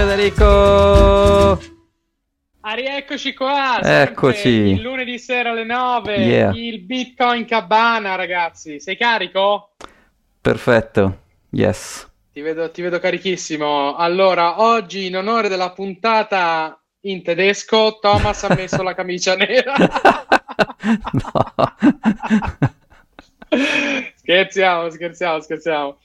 Federico! Ah, rieccoci qua! Eccoci! Il lunedì sera alle 9, Yeah. il Bitcoin Cabana, ragazzi. Sei carico? Perfetto, yes. Ti vedo, ti vedo carichissimo. Allora, oggi in onore della puntata in tedesco, Thomas ha messo la camicia nera. no. scherziamo, scherziamo, scherziamo.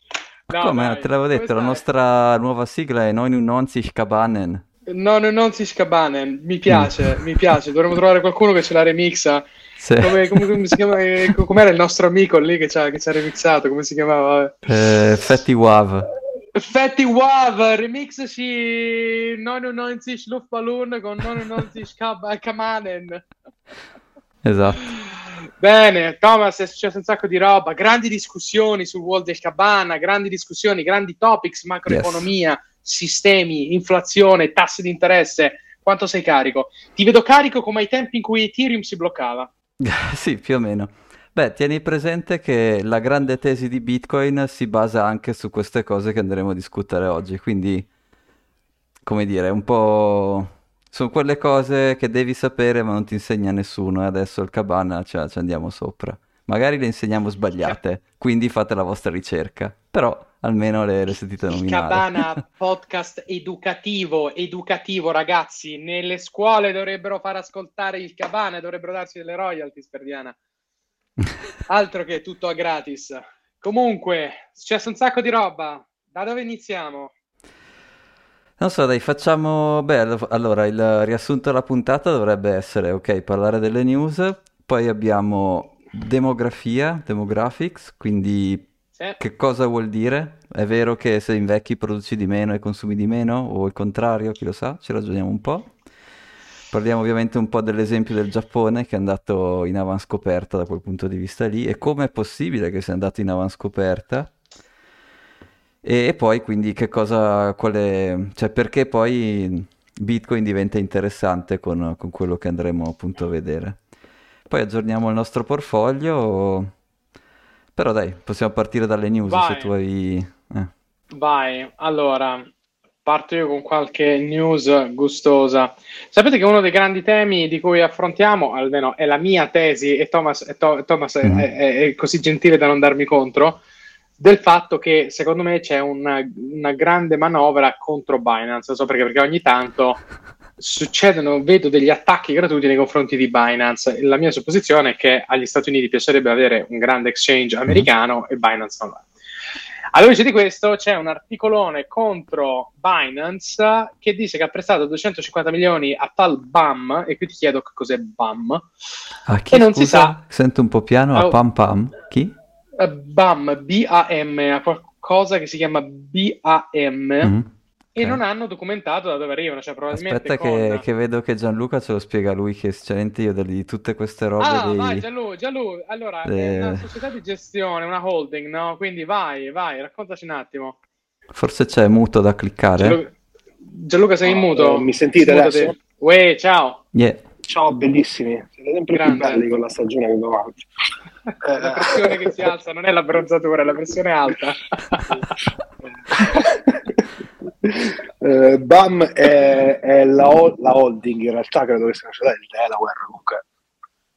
No, Come? dai, Te l'avevo detto, la nostra nuova sigla è 99 Cabanen. No, no, non si scabanen. Mi piace, mi piace. Dovremmo trovare qualcuno che ce la remixa. Sì. Come, come- come si chiama? eh, Com'era il nostro amico lì che ci ha, che ci ha remixato? Come si chiamava? Eh, Fatty Wav. Fatty Wav, remixaci 99 Luftballon con 99 Kab- Kamanen. Esatto. Bene, Thomas, è successo un sacco di roba, grandi discussioni sul World del Cabana, grandi discussioni, grandi topics, macroeconomia, sistemi, inflazione, tassi di interesse. Quanto sei carico? Ti vedo carico come ai tempi in cui Ethereum si bloccava. Sì, più o meno. Beh, tieni presente che la grande tesi di Bitcoin si basa anche su queste cose che andremo a discutere oggi, quindi, come dire, un po'... Sono quelle cose che devi sapere ma non ti insegna nessuno e adesso il cabana ci, ci andiamo sopra. Magari le insegniamo sbagliate, quindi fate la vostra ricerca, però almeno le, le sentite Il nominare. Cabana podcast educativo, educativo ragazzi, nelle scuole dovrebbero far ascoltare il Cabana e dovrebbero darci delle royalties per Diana. Altro che tutto a gratis. Comunque, è successo un sacco di roba. Da dove iniziamo? Non so, dai, facciamo... Beh, allo- allora, il riassunto della puntata dovrebbe essere, ok, parlare delle news, poi abbiamo demografia, demographics, quindi Sì. che cosa vuol dire? È vero che se invecchi produci di meno e consumi di meno, o il contrario, chi lo sa? Ci ragioniamo un po'. Parliamo ovviamente un po' dell'esempio del Giappone che è andato in avanscoperta da quel punto di vista lì e come è possibile che sia andato in avanscoperta. E, e poi quindi che cosa, quale, cioè perché poi Bitcoin diventa interessante con, con quello che andremo appunto a vedere. Poi aggiorniamo il nostro portfolio, però dai, possiamo partire dalle news se Vai. tu hai... eh. Vai, allora, parto io con qualche news gustosa. Sapete che uno dei grandi temi di cui affrontiamo, almeno è la mia tesi, e Thomas, e To- Thomas è- Mhm. è, è così gentile da non darmi contro, del fatto che secondo me c'è una, una grande manovra contro Binance. Non so perché, perché ogni tanto succedono, vedo degli attacchi gratuiti nei confronti di Binance. La mia supposizione è che agli Stati Uniti piacerebbe avere un grande exchange americano e Binance non l'ha. Alla luce di questo c'è un articolone contro Binance che dice che ha prestato 250 milioni a tal BAM e qui ti chiedo che cos'è BAM. Ah, chi E non si scusa? sa. Sento un po' piano, a Oh. Pam Pam. Chi? Eh, BAM, B-A-M, ha qualcosa che si chiama B-A-M Mhm. e non hanno documentato da dove arrivano, cioè probabilmente Aspetta che, con... che vedo che Gianluca ce lo spiega lui, che sinceramente io di tutte queste robe Ah, dei... vai Gianlu, Gianlu, allora è Eh. una società di gestione, una holding, no? Quindi vai, vai, raccontaci un attimo. Forse c'è muto da cliccare. Gianluca, Gianluca, sei in No, muto? eh, mi sentite Smutati. adesso? Uè, ciao. Yeah. Ciao, bellissimi. Siete sempre Grande. più belli con la stagione che va avanti. La pressione che si alza non è la bronzatura, è la pressione alta. Eh, BAM è, è la, ho- la holding, in realtà credo che sia una del Delaware, comunque,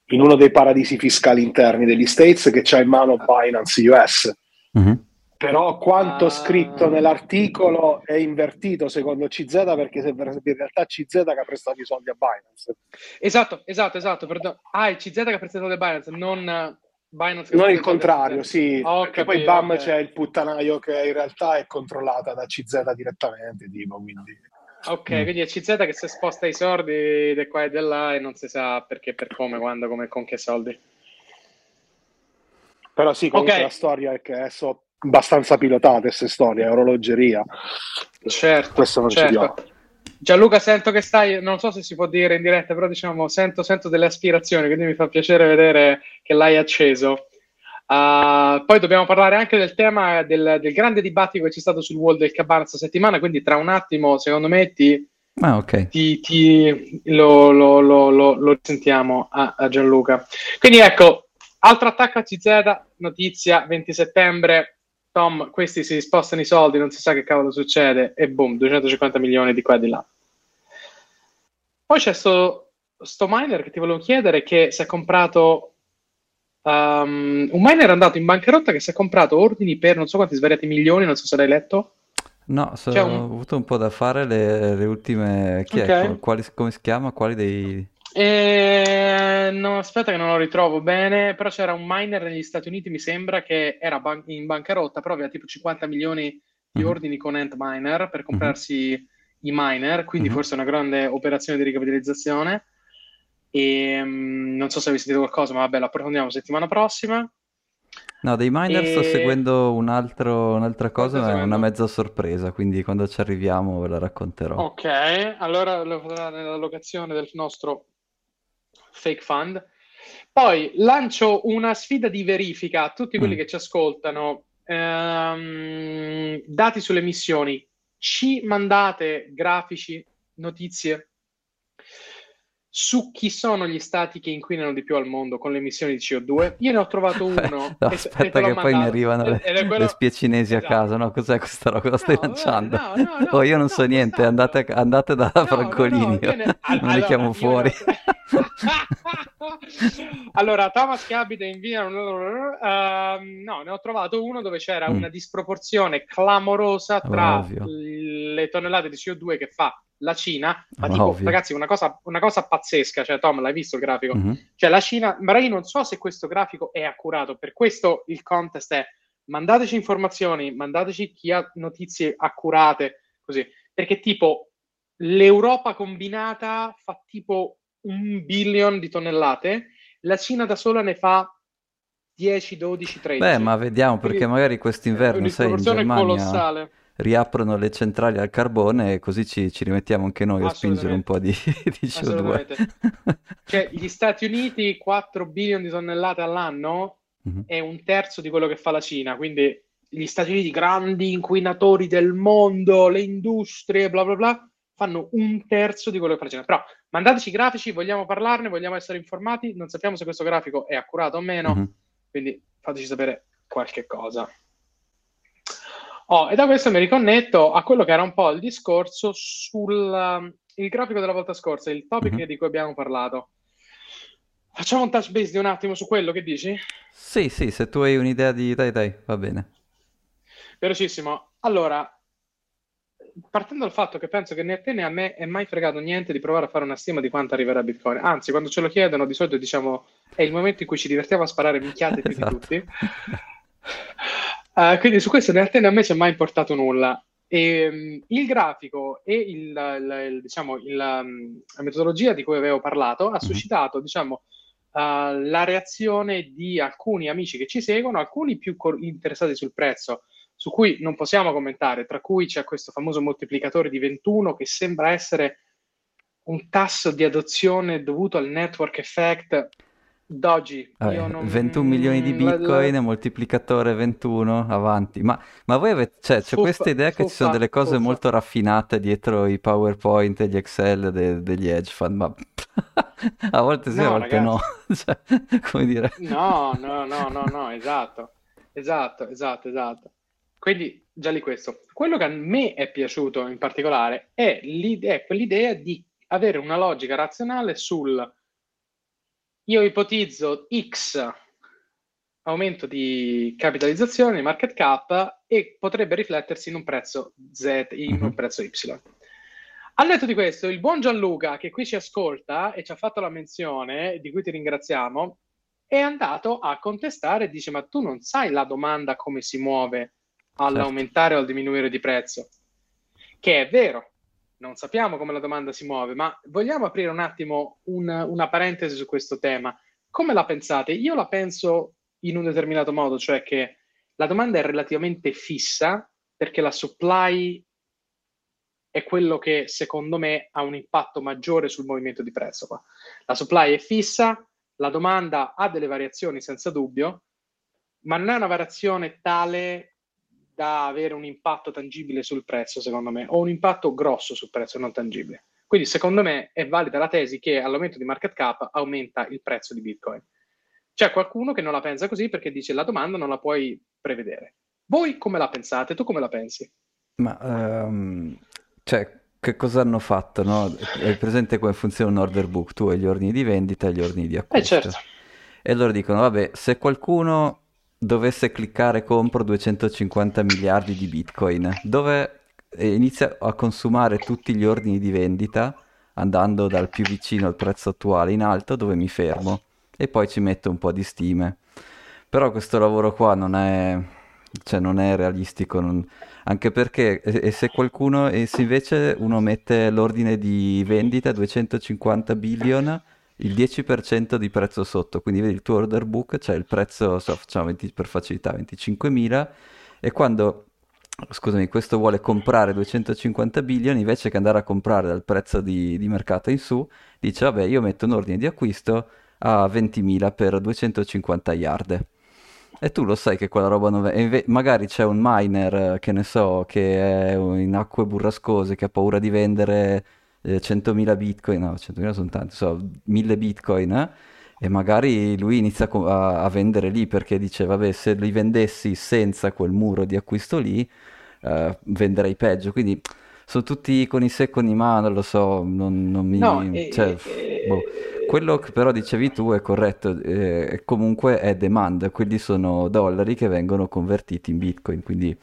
in uno dei paradisi fiscali interni degli States che c'ha in mano Binance US. Mhm. Però quanto Ah. scritto nell'articolo è invertito secondo CZ perché sembra in realtà CZ che ha prestato i soldi a Binance. esatto, esatto, esatto. perdono. Ah, il CZ che ha presentato da Binance, non eh, Binance Non il contrario, sì, Ho perché capito, poi BAM ok. c'è il puttanaio che in realtà è controllata da CZ direttamente, tipo, quindi... Ok, Mm. quindi è CZ che si sposta i soldi di qua e di là e non si sa perché, per come, quando, come, con che soldi. Però sì, comunque Ok. la storia è che sono abbastanza pilotate queste storie, è orologeria. Certo, Questo non ci certo. Gianluca, sento che stai, non so se si può dire in diretta, però diciamo, sento, sento delle aspirazioni, quindi mi fa piacere vedere che l'hai acceso. Ah, poi dobbiamo parlare anche del tema del, del grande dibattito che c'è stato sul wall del Cabana questa settimana, quindi tra un attimo, secondo me, ti, Ah, ok. ti- ti- lo, lo, lo, lo, lo sentiamo a, a Gianluca. Quindi ecco, altro attacco a CZ, notizia 20 settembre, Tom, questi si spostano i soldi, non si sa che cavolo succede, e boom, 250 milioni di qua e di là. Poi c'è sto, sto miner che ti volevo chiedere che si è comprato um, un miner è andato in bancarotta che si è comprato ordini per non so quanti svariati milioni, non so se l'hai letto. No, so, un... ho avuto un po' da fare le, le ultime... Chi okay. è? Quali, come si chiama? Quali dei... Eh, no, aspetta che non lo ritrovo bene, però c'era un miner negli Stati Uniti, mi sembra, che era ban- in bancarotta, però aveva tipo 50 milioni di mm-hmm. ordini con Antminer per mhm. comprarsi mm-hmm. i miner, quindi mm-hmm. forse una grande operazione di ricapitalizzazione. E, um, non so se avete sentito qualcosa, ma vabbè, lo approfondiamo settimana prossima. No, dei miner e... sto seguendo un altro, un'altra cosa, ma è una mezza sorpresa, quindi quando ci arriviamo ve la racconterò. Ok, allora nella locazione del nostro fake fund. Poi lancio una sfida di verifica a tutti quelli mm. che ci ascoltano. Ehm, dati sulle missioni, ci mandate grafici, notizie su chi sono gli stati che inquinano di più al mondo con le emissioni di CO2. Io ne ho trovato uno. no, aspetta che poi mi arrivano le, quello... le spie cinesi esatto. a casa. No, cos'è questa roba? Cosa no, stai lanciando? No, no, no, oh, io non so niente, andate, andate, da Francolini, no, ne... allora, li chiamo fuori. allora, Thomas che abita in via... Uh, no, ne ho trovato uno dove c'era mm. una disproporzione clamorosa tra Ovvio. le tonnellate di CO2 che fa la Cina, ma tipo, Ovvio. ragazzi, una cosa, una cosa, pazzesca, cioè Tom, l'hai visto il grafico? Mm-hmm. Cioè la Cina, magari non so se questo grafico è accurato, per questo il contest è mandateci informazioni, mandateci chi ha notizie accurate, così, perché tipo l'Europa combinata fa tipo un billion di tonnellate, la Cina da sola ne fa 10, 12, 13. Beh, ma vediamo, perché Quindi, magari quest'inverno, sai, in Germania... Colossale riaprono le centrali al carbone e così ci, ci rimettiamo anche noi a spingere un po' di, di CO2. cioè, gli Stati Uniti 4 bilioni di tonnellate all'anno mm-hmm. è un terzo di quello che fa la Cina, quindi gli Stati Uniti, grandi inquinatori del mondo, le industrie, bla bla bla, fanno un terzo di quello che fa la Cina. Però mandateci i grafici, vogliamo parlarne, vogliamo essere informati, non sappiamo se questo grafico è accurato o meno, mm-hmm. quindi fateci sapere qualche cosa. Oh, e da questo mi riconnetto a quello che era un po' il discorso sul um, il grafico della volta scorsa, il topic mm-hmm. di cui abbiamo parlato. Facciamo un touch base di un attimo su quello che dici? Sì, sì, se tu hai un'idea di... Dai, dai, va bene. Velocissimo. Allora, partendo dal fatto che penso che né a te né a me è mai fregato niente di provare a fare una stima di quanto arriverà Bitcoin. Anzi, quando ce lo chiedono, di solito diciamo è il momento in cui ci divertiamo a sparare minchiate più esatto. di tutti. Uh, quindi su questo in realtà a me ci è mai importato nulla. E, um, il grafico e il, il, il, diciamo, um, la metodologia di cui avevo parlato ha mhm. suscitato diciamo, uh, la reazione di alcuni amici che ci seguono, alcuni più cor- interessati sul prezzo, su cui non possiamo commentare, tra cui c'è questo famoso moltiplicatore di 21 che sembra essere un tasso di adozione dovuto al network effect Doji. Non... 21 milioni di bitcoin, la... moltiplicatore 21, avanti. Ma, ma voi avete, cioè, c'è questa idea che ci sono delle cose fuffa. molto raffinate dietro i PowerPoint e gli Excel de- degli hedge fund, ma a volte sì, no, a volte ragazzi. no. cioè, come dire. No, no, no, no, no, esatto. Esatto, esatto, esatto. Quindi, già lì questo. Quello che a me è piaciuto in particolare è, l'idea, è quell'idea di avere una logica razionale sul io ipotizzo X aumento di capitalizzazione, market cap, e potrebbe riflettersi in un prezzo Z, in un mhm. prezzo Y. Al netto di questo, il buon Gianluca, che qui ci ascolta e ci ha fatto la menzione, di cui ti ringraziamo, è andato a contestare e dice: Ma tu non sai la domanda come si muove all'aumentare certo. o al diminuire di prezzo? Che è vero, non sappiamo come la domanda si muove, ma vogliamo aprire un attimo un, una parentesi su questo tema. Come la pensate? Io la penso in un determinato modo, cioè che la domanda è relativamente fissa perché la supply è quello che secondo me ha un impatto maggiore sul movimento di prezzo. Qua. La supply è fissa, la domanda ha delle variazioni senza dubbio, ma non è una variazione tale da avere un impatto tangibile sul prezzo, secondo me, o un impatto grosso sul prezzo non tangibile. Quindi, secondo me, è valida la tesi che all'aumento di market cap aumenta il prezzo di Bitcoin. C'è qualcuno che non la pensa così perché dice la domanda non la puoi prevedere. Voi come la pensate? Tu come la pensi? Ma, um, cioè, che cosa hanno fatto, no? Hai presente come funziona un order book? Tu hai gli ordini di vendita e gli ordini di acquisto. Eh certo. E loro dicono, vabbè, se qualcuno dovesse cliccare compro 250 miliardi di bitcoin, dove inizia a consumare tutti gli ordini di vendita andando dal più vicino al prezzo attuale in alto dove mi fermo e poi ci metto un po' di stime. Però questo lavoro qua non è, cioè non è realistico, non... anche perché e se qualcuno, e se invece uno mette l'ordine di vendita 250 billion, il 10% di prezzo sotto, quindi vedi il tuo order book, c'è il prezzo, so, facciamo 20, per facilità, 25.000 e quando scusami, questo vuole comprare 250 billion invece che andare a comprare dal prezzo di, di, mercato in su, dice vabbè io metto un ordine di acquisto a 20.000 per 250 yard. E tu lo sai che quella roba non è... magari c'è un miner, che ne so, che è in acque burrascose, che ha paura di vendere eh, 100.000 bitcoin, no, 100.000 sono tanti, so, 1000 bitcoin, eh? e magari lui inizia a, a, vendere lì perché dice, vabbè, se li vendessi senza quel muro di acquisto lì, eh, venderei peggio. Quindi sono tutti con i sé con i mano, lo so, non, non mi... No, cioè, e, boh. Quello che però dicevi tu è corretto, eh, comunque è demand, quindi sono dollari che vengono convertiti in bitcoin, quindi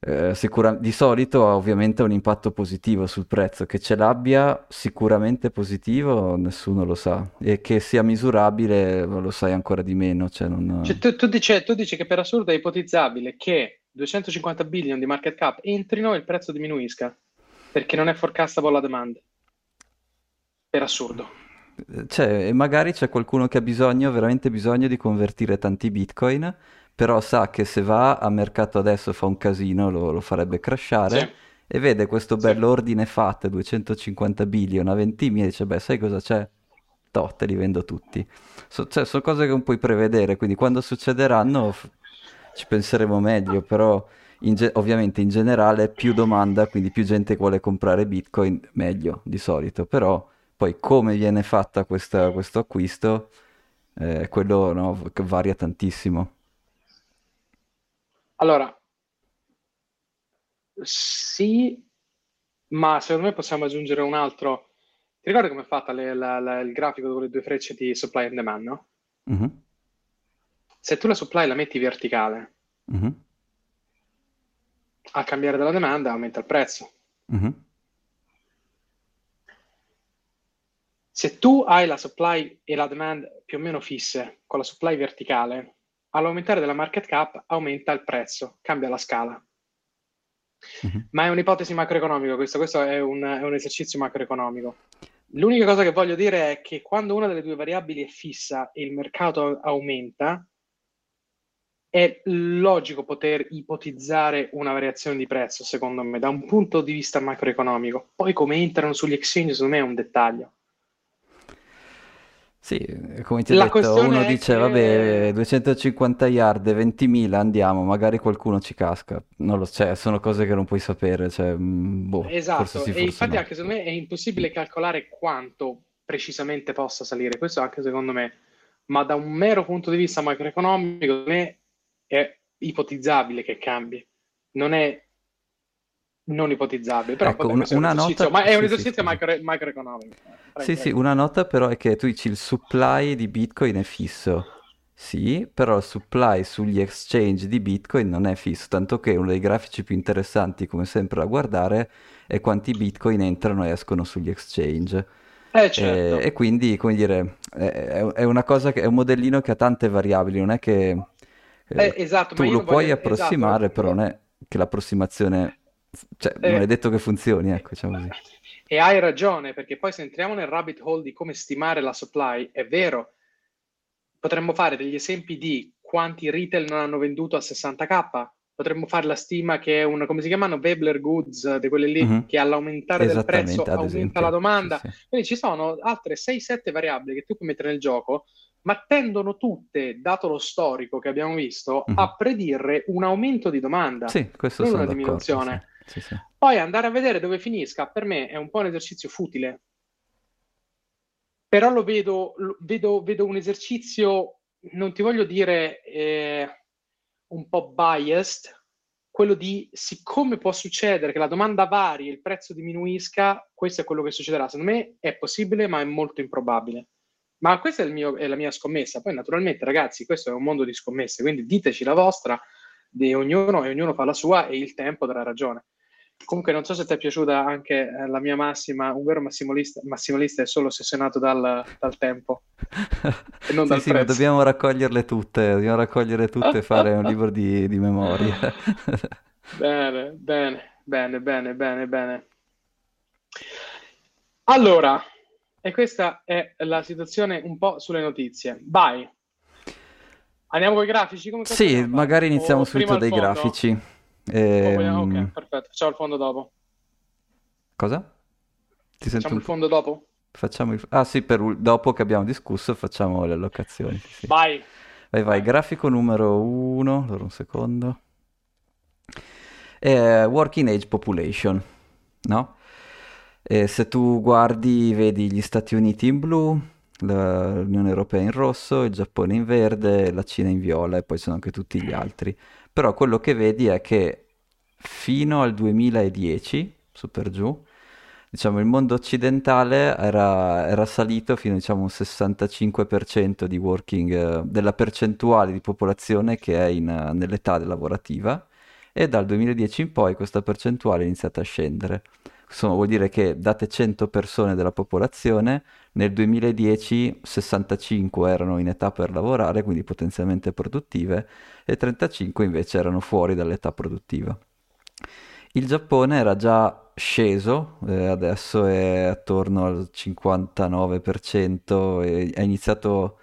eh, sicura- di solito ha ovviamente un impatto positivo sul prezzo, che ce l'abbia sicuramente positivo nessuno lo sa e che sia misurabile lo sai ancora di meno. Cioè non... cioè, tu, tu, dici, tu, dici, che per assurdo è ipotizzabile che 250 billion di market cap entrino e il prezzo diminuisca perché non è forecastable la demand. Per assurdo. Cioè, magari c'è qualcuno che ha bisogno, veramente bisogno di convertire tanti bitcoin però sa che se va a mercato adesso fa un casino, lo, lo farebbe crashare. Sì. E vede questo bello sì. ordine FAT 250 billion a 20.000 e dice: Beh, sai cosa c'è? Toh, te li vendo tutti. So, cioè, sono cose che non puoi prevedere, quindi quando succederanno f- ci penseremo meglio. Però, in ge- ovviamente, in generale, più domanda, quindi più gente vuole comprare Bitcoin, meglio di solito. Però, poi, come viene fatta questa, questo acquisto, eh, quello no, varia tantissimo. Allora, sì, ma secondo me possiamo aggiungere un altro. Ti ricordi come è fatta le, la, la, il grafico con le due frecce di supply and demand, no? Mm-hmm. Se tu la supply la metti verticale, mm-hmm. a cambiare della domanda aumenta il prezzo. Mm-hmm. Se tu hai la supply e la demand più o meno fisse, con la supply verticale, all'aumentare della market cap aumenta il prezzo, cambia la scala. Uh-huh. Ma è un'ipotesi macroeconomica, questo, questo è, un, è, un, esercizio macroeconomico. L'unica cosa che voglio dire è che quando una delle due variabili è fissa e il mercato aumenta, è logico poter ipotizzare una variazione di prezzo, secondo me, da un punto di vista macroeconomico. Poi come entrano sugli exchange, secondo me è un dettaglio. Sì, come ti ho detto, uno dice, che... vabbè, 250 yard, 20.000, andiamo, magari qualcuno ci casca. Non lo so, cioè, sono cose che non puoi sapere, cioè, mm, boh, Esatto, sì, e infatti no. anche secondo me è impossibile calcolare quanto precisamente possa salire, questo anche secondo me, ma da un mero punto di vista macroeconomico, secondo me è ipotizzabile che cambi. Non è non ipotizzabile, però ecco, un, una nota... ma è un esercizio sì, macro, macroeconomico. Prego, sì, sì, una nota però è che tu dici il supply di Bitcoin è fisso. Sì, però il supply sugli exchange di Bitcoin non è fisso, tanto che uno dei grafici più interessanti, come sempre, da guardare è quanti Bitcoin entrano e escono sugli exchange. Eh, certo. e, e, quindi, come dire, è, è, una cosa che è un modellino che ha tante variabili, non è che eh, eh, esatto, tu lo puoi voglio... approssimare, esatto. però non è che l'approssimazione, cioè, Eh, non è detto che funzioni, ecco, diciamo così. E hai ragione, perché poi se entriamo nel rabbit hole di come stimare la supply, è vero, potremmo fare degli esempi di quanti retail non hanno venduto a 60k, potremmo fare la stima che è un, come si chiamano, Vebler Goods, di quelle lì, Mhm. che all'aumentare del prezzo aumenta esempio. la domanda. Sì, sì. Quindi ci sono altre 6-7 variabili che tu puoi mettere nel gioco, ma tendono tutte, dato lo storico che abbiamo visto, Mhm. a predire un aumento di domanda, Sì, questo non una diminuzione. sì, Poi andare a vedere dove finisca, per me è un po' un esercizio futile. Però lo vedo, lo- vedo, vedo un esercizio, non ti voglio dire eh, un po' biased, quello di siccome può succedere che la domanda vari e il prezzo diminuisca, questo è quello che succederà. Secondo me è possibile, ma è molto improbabile. Ma questa è, mio, è la mia scommessa. Poi, naturalmente, ragazzi, questo è un mondo di scommesse, quindi diteci la vostra di ognuno e ognuno fa la sua e il tempo darà ragione. Comunque, non so se ti è piaciuta anche eh, la mia massima. Un vero massimalista, massimalista è solo ossessionato dal, dal tempo e non sì, dal sì, prezzo. dobbiamo raccoglierle tutte. Dobbiamo raccogliere tutte e fare un libro di, di memorie. bene, bene, bene, bene, bene, bene. Allora, e questa è la situazione un po' sulle notizie. Vai. Andiamo con i grafici? Sì, magari iniziamo subito dai grafici. E... Oh, ok, perfetto. Facciamo il fondo dopo. Cosa? Ti facciamo il fondo dopo? Facciamo il... Ah sì, per... dopo che abbiamo discusso facciamo le allocazioni. Sì. Vai. Vai, vai. Grafico numero uno. Allora un secondo. Eh, working Age Population, no? E se tu guardi, vedi gli Stati Uniti in blu, l'Unione Europea in rosso, il Giappone in verde, la Cina in viola e poi sono anche tutti gli altri. Però quello che vedi è che fino al 2010, su per giù, diciamo, il mondo occidentale era, era salito fino diciamo, a un 65% di working, eh, della percentuale di popolazione che è in, nell'età lavorativa e dal 2010 in poi questa percentuale è iniziata a scendere. Insomma, vuol dire che date 100 persone della popolazione, nel 2010 65 erano in età per lavorare, quindi potenzialmente produttive, e 35 invece erano fuori dall'età produttiva. Il Giappone era già sceso, eh, adesso è attorno al 59% e ha iniziato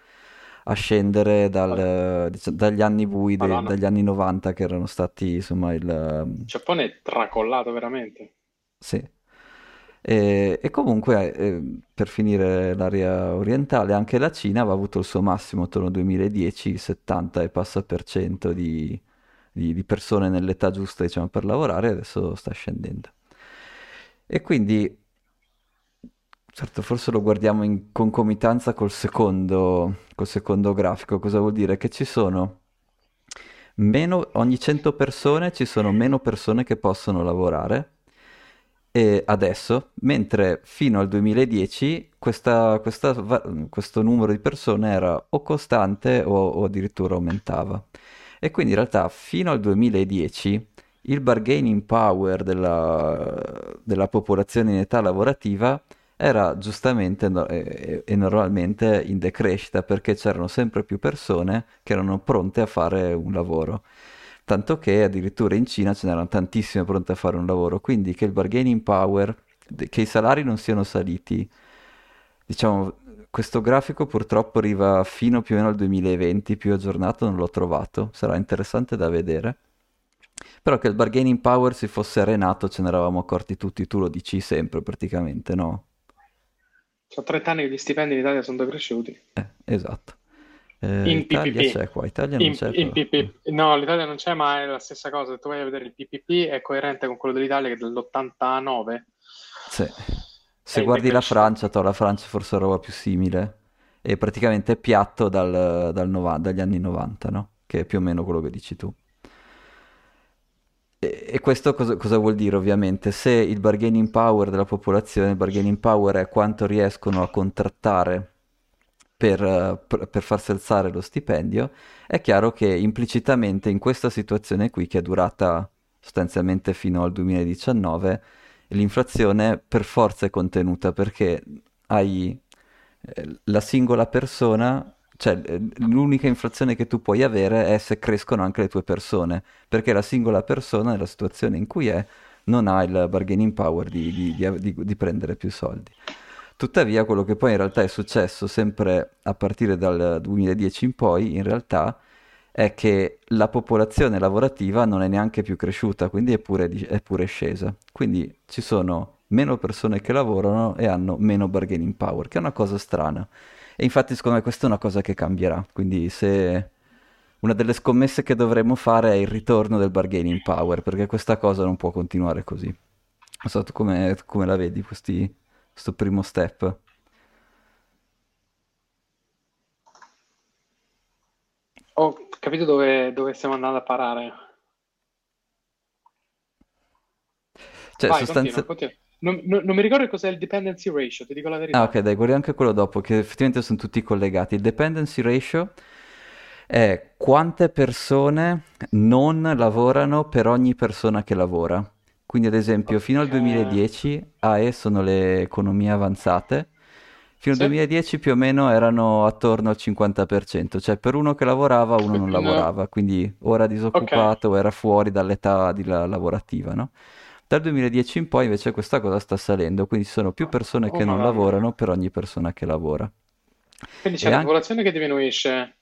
a scendere dal, diciamo, dagli anni bui, de, dagli anni 90 che erano stati insomma il... Il Giappone è tracollato veramente. Sì. E, e comunque, eh, per finire l'area orientale, anche la Cina aveva avuto il suo massimo attorno al 2010, 70 e passa per cento di, di, di persone nell'età giusta diciamo, per lavorare, adesso sta scendendo. E quindi, certo, forse lo guardiamo in concomitanza col secondo, col secondo grafico. Cosa vuol dire? Che ci sono meno, ogni 100 persone ci sono meno persone che possono lavorare e adesso, mentre fino al 2010 questa, questa, questo numero di persone era o costante o, o, addirittura aumentava. E quindi in realtà fino al 2010 il bargaining power della, della popolazione in età lavorativa era giustamente e, normalmente in decrescita perché c'erano sempre più persone che erano pronte a fare un lavoro tanto che addirittura in Cina ce n'erano tantissime pronte a fare un lavoro, quindi che il bargaining power, che i salari non siano saliti, diciamo, questo grafico purtroppo arriva fino più o meno al 2020, più aggiornato non l'ho trovato, sarà interessante da vedere. Però che il bargaining power si fosse arenato ce ne eravamo accorti tutti, tu lo dici sempre praticamente, no? Sono 30 anni che gli stipendi in Italia sono decresciuti. Eh, esatto. Eh, in Italia PPP. c'è qua, Italia non in, c'è. In PPP. No, l'Italia non c'è, ma è la stessa cosa. Se tu vai a vedere il PPP è coerente con quello dell'Italia che è dell'89. Sì. Se guardi la Francia, to, la Francia forse è roba più simile. È praticamente piatto dal, dal 90, dagli anni 90, no? Che è più o meno quello che dici tu. E, e questo cosa, cosa, vuol dire ovviamente? Se il bargaining power della popolazione, il bargaining power è quanto riescono a contrattare per, per, farsi alzare lo stipendio, è chiaro che implicitamente in questa situazione qui, che è durata sostanzialmente fino al 2019, l'inflazione per forza è contenuta perché hai eh, la singola persona, cioè l'unica inflazione che tu puoi avere è se crescono anche le tue persone, perché la singola persona nella situazione in cui è non ha il bargaining power di, di, di, di prendere più soldi. Tuttavia, quello che poi in realtà è successo sempre a partire dal 2010 in poi, in realtà, è che la popolazione lavorativa non è neanche più cresciuta, quindi è pure, è pure scesa. Quindi ci sono meno persone che lavorano e hanno meno bargaining power, che è una cosa strana. E infatti secondo me questa è una cosa che cambierà. Quindi se una delle scommesse che dovremmo fare è il ritorno del bargaining power, perché questa cosa non può continuare così. Non so, tu come, come la vedi questi questo primo step? Ho capito dove, dove stiamo andando a parare. Cioè, Vai, sostanzia- continua, continua. Non, non- non mi ricordo cos'è il dependency ratio, ti dico la verità. Ah, ok, dai, guardiamo anche quello dopo, che effettivamente sono tutti collegati. Il dependency ratio è quante persone non lavorano per ogni persona che lavora. Quindi, ad esempio, fino al Ok. 2010 AE sono le economie avanzate. Fino al Sì. 2010 più o meno erano attorno al 50%, cioè per uno che lavorava, uno non No. lavorava, quindi o era disoccupato o era fuori dall'età di la- lavorativa, no? Dal 2010 in poi invece questa cosa sta salendo, quindi ci sono più persone Oh, che non madonna. lavorano per ogni persona che lavora. Quindi c'è E la anche- popolazione che diminuisce,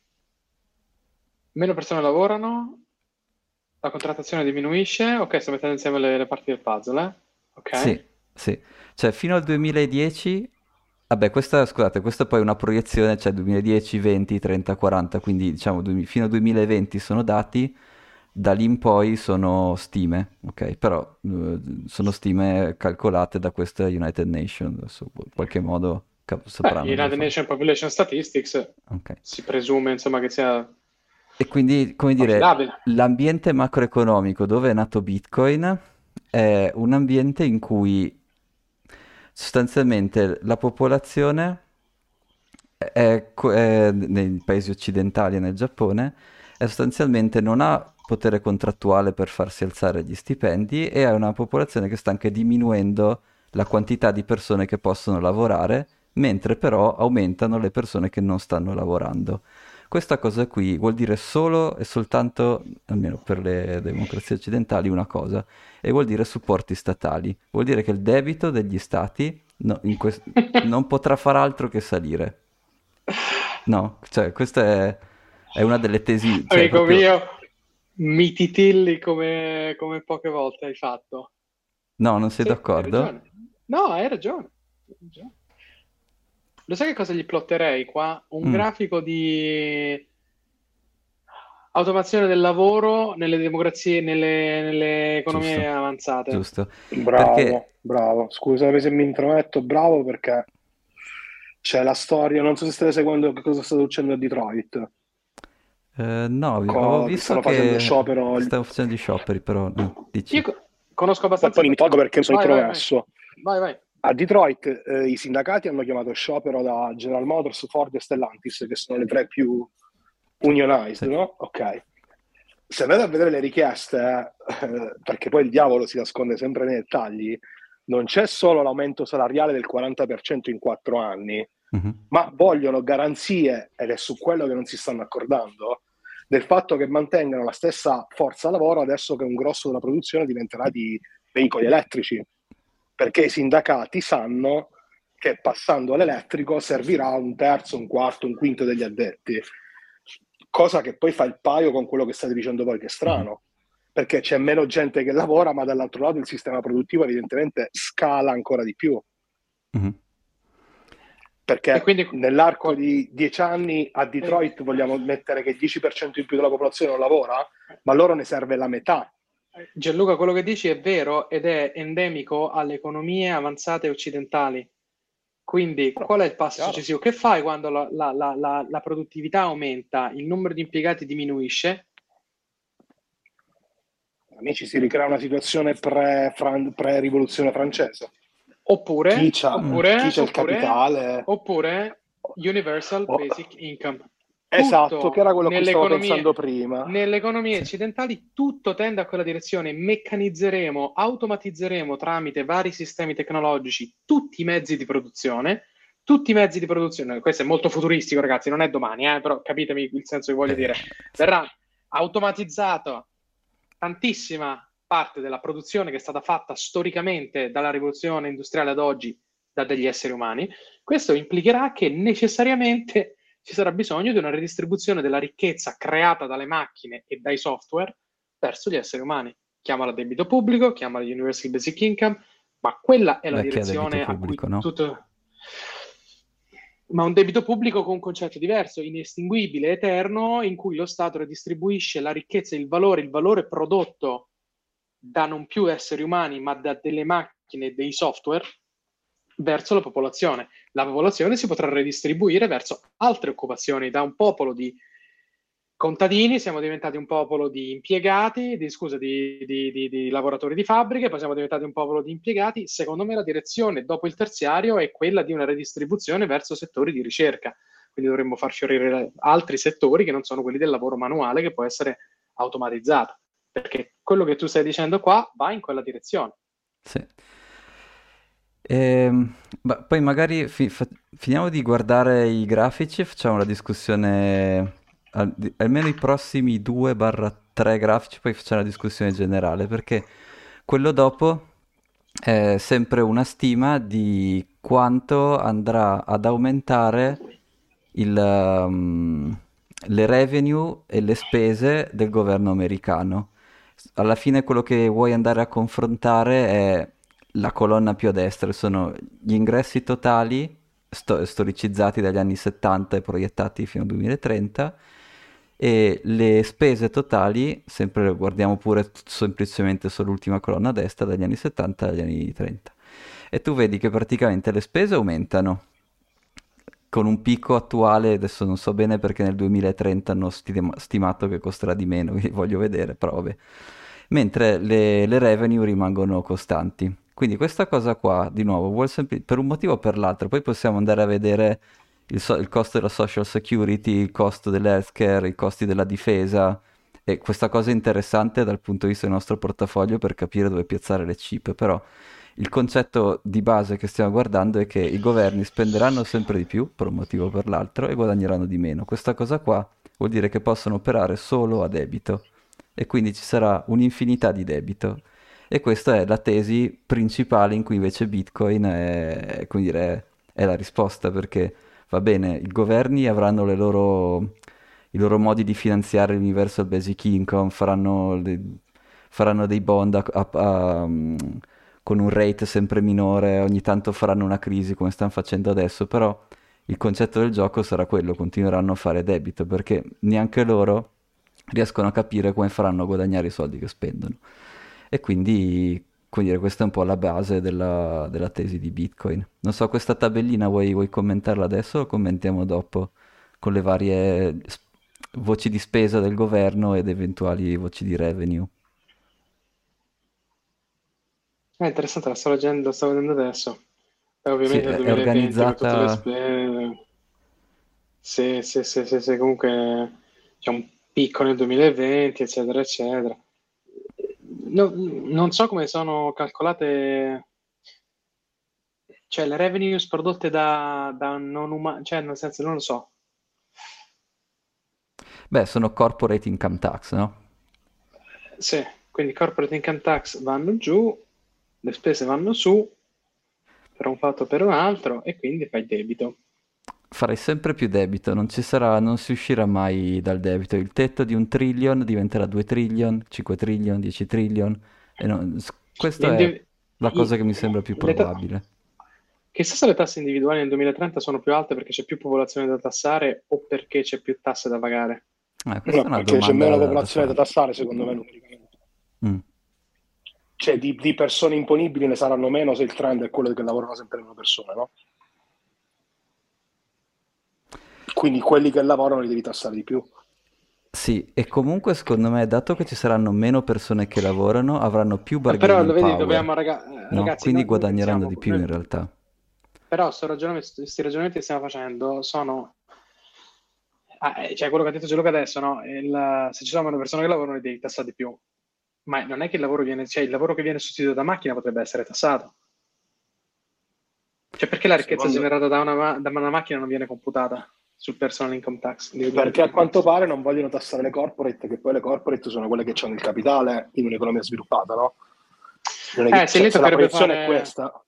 meno persone lavorano, la contrattazione diminuisce. Ok, sto mettendo insieme le, le parti del puzzle, eh? Ok. Sì, sì. Cioè fino al 2010, vabbè, questa, scusate, questa poi è una proiezione, cioè 2010, 20, 30, 40, quindi diciamo du- fino al 2020 sono dati, da lì in poi sono stime, ok? Però eh, sono stime calcolate da questa United Nations, adesso in qualche modo cap- Beh, sapranno United cosa fare. Nation Population Statistics Ok. si presume insomma che sia E quindi, come dire, l'ambiente macroeconomico dove è nato Bitcoin è un ambiente in cui sostanzialmente la popolazione è, è- nei paesi occidentali e nel Giappone è sostanzialmente non ha potere contrattuale per farsi alzare gli stipendi e è una popolazione che sta anche diminuendo la quantità di persone che possono lavorare, mentre però aumentano le persone che non stanno lavorando. Questa cosa qui vuol dire solo e soltanto, almeno per le democrazie occidentali, una cosa, e vuol dire supporti statali. Vuol dire che il debito degli stati no, in quest- non potrà far altro che salire. No, cioè questa è, è una delle tesi... cioè, Amico proprio- mio, mi titilli come, come poche volte hai fatto. No, non sei Sì, hai d'accordo? ragione. No, hai ragione. Hai ragione. Lo sai che cosa gli plotterei qua? Un Mm. grafico di automazione del lavoro nelle democrazie, nelle, nelle economie Giusto. avanzate. Giusto. Bravo, Perché- bravo. Scusami se mi intrometto, bravo perché c'è la storia. Non so se state seguendo che cosa sta succedendo a Detroit. Eh, no, Co- che visto stanno facendo sciopero. stavano facendo gli scioperi, però no, dici. Io co- conosco Poi abbastanza. mi tolgo perché sono Vai, vai, intromesso. Vai, vai. A Detroit eh, i sindacati hanno chiamato sciopero da General Motors, Ford e Stellantis, che sono le tre più unionized, no? Ok. Se andate a vedere le richieste, eh, perché poi il diavolo si nasconde sempre nei dettagli, non c'è solo l'aumento salariale del 40% in quattro anni, Mhm. ma vogliono garanzie, ed è su quello che non si stanno accordando, del fatto che mantengano la stessa forza lavoro adesso che un grosso della produzione diventerà di veicoli elettrici, perché i sindacati sanno che passando all'elettrico servirà un terzo, un quarto, un quinto degli addetti, cosa che poi fa il paio con quello che state dicendo voi, che è strano, perché c'è meno gente che lavora, ma dall'altro lato il sistema produttivo evidentemente scala ancora di più Mhm. perché E quindi- nell'arco di dieci anni a Detroit vogliamo mettere che il 10% in più della popolazione non lavora, ma a loro ne serve la metà. Gianluca, quello che dici è vero ed è endemico alle economie avanzate occidentali. Quindi, qual è il passo chiaro. successivo? Che fai quando la, la- la- la- la produttività aumenta, il numero di impiegati diminuisce? Amici, si ricrea una situazione pre- pre-rivoluzione francese. Oppure, Chi c'ha, oppure, chi c'ha il oppure- capitale? oppure Universal Oh. Basic Income. Esatto, che era quello cui stavo pensando prima. Nelle economie occidentali tutto tende a quella direzione, meccanizzeremo, automatizzeremo tramite vari sistemi tecnologici tutti i mezzi di produzione, tutti i mezzi di produzione, questo è molto futuristico ragazzi, non è domani, eh, però capitemi il senso che voglio dire, verrà automatizzato tantissima parte della produzione che è stata fatta storicamente dalla rivoluzione industriale ad oggi da degli esseri umani, questo implicherà che necessariamente ci sarà bisogno di una redistribuzione della ricchezza creata dalle macchine e dai software verso gli esseri umani. Chiamala debito pubblico, chiamala Universal Basic Income, ma quella è la è direzione debito a pubblico, cui no? tutto... Ma un debito pubblico con un concetto diverso, inestinguibile, eterno, in cui lo Stato redistribuisce la ricchezza, il valore, il valore prodotto da non più esseri umani, ma da delle macchine e dei software verso la popolazione. La popolazione si potrà redistribuire verso altre occupazioni, da un popolo di contadini, siamo diventati un popolo di impiegati, di, scusa, di, di, di, lavoratori di fabbriche, poi siamo diventati un popolo di impiegati. Secondo me la direzione dopo il terziario è quella di una redistribuzione verso settori di ricerca. Quindi dovremmo far fiorire altri settori che non sono quelli del lavoro manuale che può essere automatizzato. Perché quello che tu stai dicendo qua va in quella direzione. Sì. Ehm, poi magari fi- fa- finiamo di guardare i grafici facciamo la discussione al- almeno i prossimi 2-3 grafici, poi facciamo la discussione generale, perché quello dopo è sempre una stima di quanto andrà ad aumentare il, um, le revenue e le spese del governo americano. Alla fine quello che vuoi andare a confrontare è la colonna più a destra, sono gli ingressi totali sto- storicizzati dagli anni 70 e proiettati fino al 2030 e le spese totali, sempre guardiamo pure semplicemente sull'ultima colonna a destra, dagli anni 70 agli anni 30. E tu vedi che praticamente le spese aumentano con un picco attuale, adesso non so bene perché nel 2030 hanno stima- stimato che costerà di meno, quindi voglio vedere, vabbè. Mentre le, le revenue rimangono costanti. Quindi questa cosa qua, di nuovo, vuol sempli- per un motivo o per l'altro, poi possiamo andare a vedere il, so- il costo della social security, il costo dell'healthcare, i costi della difesa. E questa cosa è interessante dal punto di vista del nostro portafoglio per capire dove piazzare le chip, però il concetto di base che stiamo guardando è che i governi spenderanno sempre di più per un motivo o per l'altro e guadagneranno di meno. Questa cosa qua vuol dire che possono operare solo a debito e quindi ci sarà un'infinità di debito. E questa è la tesi principale in cui invece Bitcoin è, dire, è la risposta perché va bene, i governi avranno loro, i loro modi di finanziare l'Universal Basic Income, faranno, le, faranno dei bond a, a, a, con un rate sempre minore, ogni tanto faranno una crisi come stanno facendo adesso, però il concetto del gioco sarà quello, continueranno a fare debito perché neanche loro riescono a capire come faranno a guadagnare i soldi che spendono. E quindi quindi questa è un po' la base della, della tesi di Bitcoin. Non so, questa tabellina vuoi, vuoi commentarla adesso o commentiamo dopo con le varie voci di spesa del governo ed eventuali voci di revenue? È interessante, la sto leggendo, la sto vedendo adesso. E ovviamente sì, è 2020 organizzata... Sì, sì, sì, sì, sì, comunque c'è un picco nel 2020, eccetera, eccetera no, non so come sono calcolate, cioè le revenues prodotte da, da non umani, cioè nel senso non lo so. Beh, sono corporate income tax, no? Sì, quindi corporate income tax vanno giù, le spese vanno su per un fatto o per un altro e quindi fai debito farai sempre più debito, non, sarà, non si uscirà mai dal debito. Il tetto di un trillion diventerà 2 trillion, 5 trillion, 10 trillion. Non, questa è la cosa che mi sembra più probabile. Chissà se le tasse individuali nel 2030 sono più alte perché c'è più popolazione da tassare o perché c'è più tasse da pagare. Eh, no, perché c'è meno popolazione da, da tassare, secondo me, numericamente. Mm. Cioè, di, di, persone imponibili ne saranno meno se il trend è quello che lavorano sempre meno persone, no? Quindi quelli che lavorano li devi tassare di più. Sì, e comunque secondo me, dato che ci saranno meno persone che lavorano, avranno più bargaining Però lo vedi, dobbiamo, raga- no? ragazzi, Quindi guadagneranno di più in realtà. Però questi ragionamenti che stiamo facendo sono... Ah, eh, cioè quello che ha detto Gianluca adesso, no? Il, se ci sono meno persone che lavorano, li devi tassare di più. Ma non è che il lavoro viene... Cioè il lavoro che viene sostituito da macchina potrebbe essere tassato. Cioè perché la ricchezza Secondo... generata da una, da una macchina non viene computata? Sul personal income tax. Perché a quanto pare non vogliono tassare le corporate, che poi le corporate sono quelle che hanno il capitale in un'economia sviluppata, no? Non è eh, se, se la proiezione fare, è questa.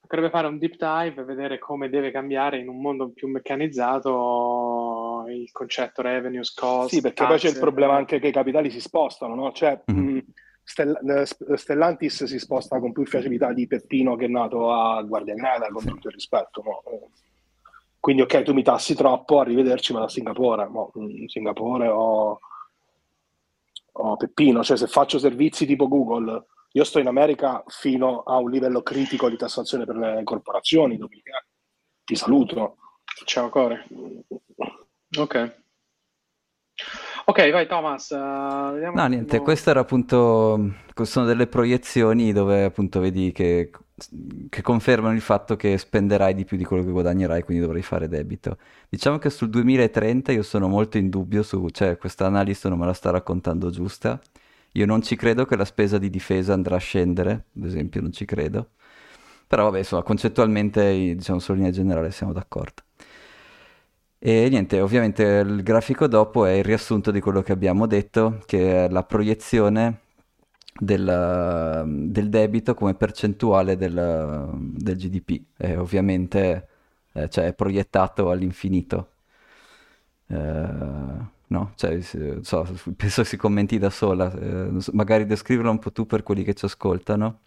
Potrebbe fare un deep dive e vedere come deve cambiare in un mondo più meccanizzato il concetto revenues, cost. Sì, perché tax, poi c'è il problema anche che i capitali si spostano, no? Cioè, mm-hmm. mh, Stell- Stellantis si sposta con più facilità di Peppino che è nato a Guardia Guardianella, con tutto il rispetto, no? Quindi, ok, tu mi tassi troppo, arrivederci, ma da Singapore, mo, mm, Singapore o, o Peppino, cioè se faccio servizi tipo Google, io sto in America fino a un livello critico di tassazione per le corporazioni, dopodiché ti saluto. Ciao Core. Ok. Ok, vai Thomas. Uh, vediamo No, niente, queste erano appunto, sono delle proiezioni dove appunto vedi che, che confermano il fatto che spenderai di più di quello che guadagnerai, quindi dovrai fare debito. Diciamo che sul 2030 io sono molto in dubbio su, cioè questa analisi non me la sta raccontando giusta. Io non ci credo che la spesa di difesa andrà a scendere, ad esempio, non ci credo. Però vabbè, insomma, concettualmente, diciamo, in linea generale siamo d'accordo. E niente, ovviamente il grafico dopo è il riassunto di quello che abbiamo detto, che è la proiezione del, del debito come percentuale del, del GDP. E ovviamente eh, cioè, è proiettato all'infinito. Eh, no? Cioè, so, penso si commenti da sola. eh, magari descriverlo un po' tu per quelli che ci ascoltano.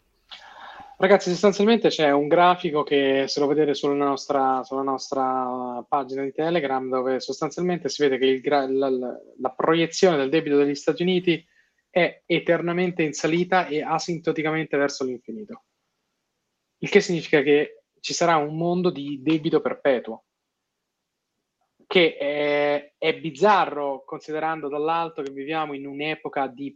Ragazzi, sostanzialmente c'è un grafico che se lo vedete sulla nostra, sulla nostra pagina di Telegram, dove sostanzialmente si vede che gra- la- la proiezione del debito degli Stati Uniti è eternamente in salita e asintoticamente verso l'infinito. Il che significa che ci sarà un mondo di debito perpetuo, che è, è bizzarro considerando dall'alto che viviamo in un'epoca di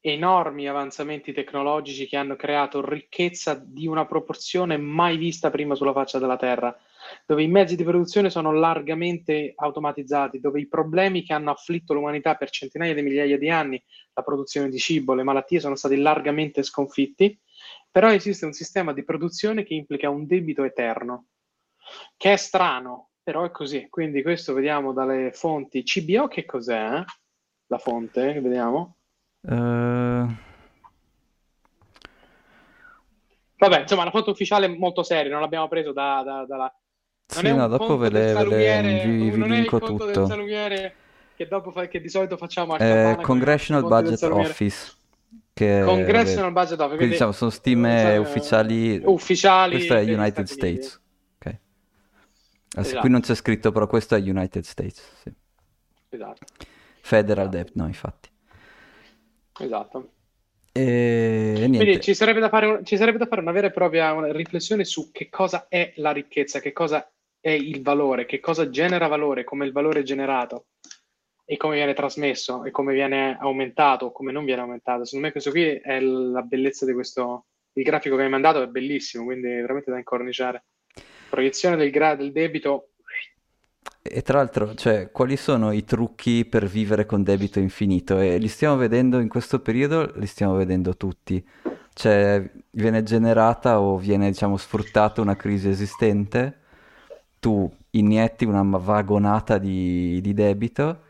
enormi avanzamenti tecnologici che hanno creato ricchezza di una proporzione mai vista prima sulla faccia della Terra, dove i mezzi di produzione sono largamente automatizzati, dove i problemi che hanno afflitto l'umanità per centinaia di migliaia di anni, la produzione di cibo, le malattie, sono stati largamente sconfitti, però esiste un sistema di produzione che implica un debito eterno, che è strano, però è così. Quindi questo vediamo dalle fonti CBO, che cos'è? eh? La fonte, vediamo. Eh, Vabbè, insomma, la foto ufficiale è molto seria, non l'abbiamo preso da, da- dalla... Sì, no, dopo ve le, ve vi, vi del tutto. che, dopo fa- che di solito facciamo al Eh, Congressional Budget. Office, che Congressional Budget Office, quindi quindi diciamo sono stime eh, ufficiali. ufficiali Questo è United Stati. States. Ok. Ah, sì, qui Esatto, non c'è scritto, però questo è United States. sì. esatto, Federal Debt, no, infatti. esatto. E Quindi ci sarebbe da fare, un- ci sarebbe da fare una vera e propria riflessione su che cosa è la ricchezza, che cosa è il valore, che cosa genera valore, come il valore è generato e come viene trasmesso e come viene aumentato o come non viene aumentato. Secondo me questo qui è la bellezza di questo, il grafico che hai mandato è bellissimo, quindi è veramente da incorniciare. Proiezione del, gra- del debito, E tra l'altro, cioè, quali sono i trucchi per vivere con debito infinito? E li stiamo vedendo in questo periodo, li stiamo vedendo tutti. Cioè, viene generata o viene, diciamo, sfruttata una crisi esistente, tu inietti una vagonata di, di debito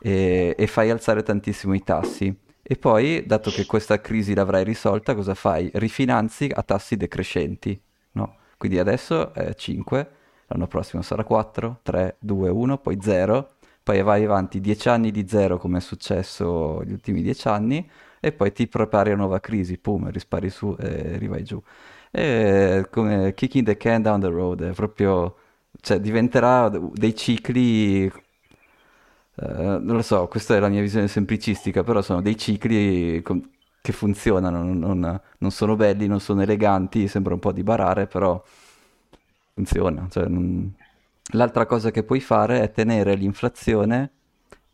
e, e fai alzare tantissimo i tassi. E poi, dato che questa crisi l'avrai risolta, cosa fai? Rifinanzi a tassi decrescenti, no? Quindi adesso è 5, l'anno prossimo sarà 4, 3, 2, 1, poi 0, poi vai avanti 10 anni di 0 come è successo gli ultimi 10 anni e poi ti prepari a nuova crisi, pum, rispari su e rivai giù. È come kicking the can down the road, è proprio, cioè diventerà dei cicli, eh, non lo so, questa è la mia visione semplicistica, però sono dei cicli con- che funzionano, non, non- sono belli, non sono eleganti, sembra un po' di barare, però funziona. cioè, non- L'altra cosa che puoi fare è tenere l'inflazione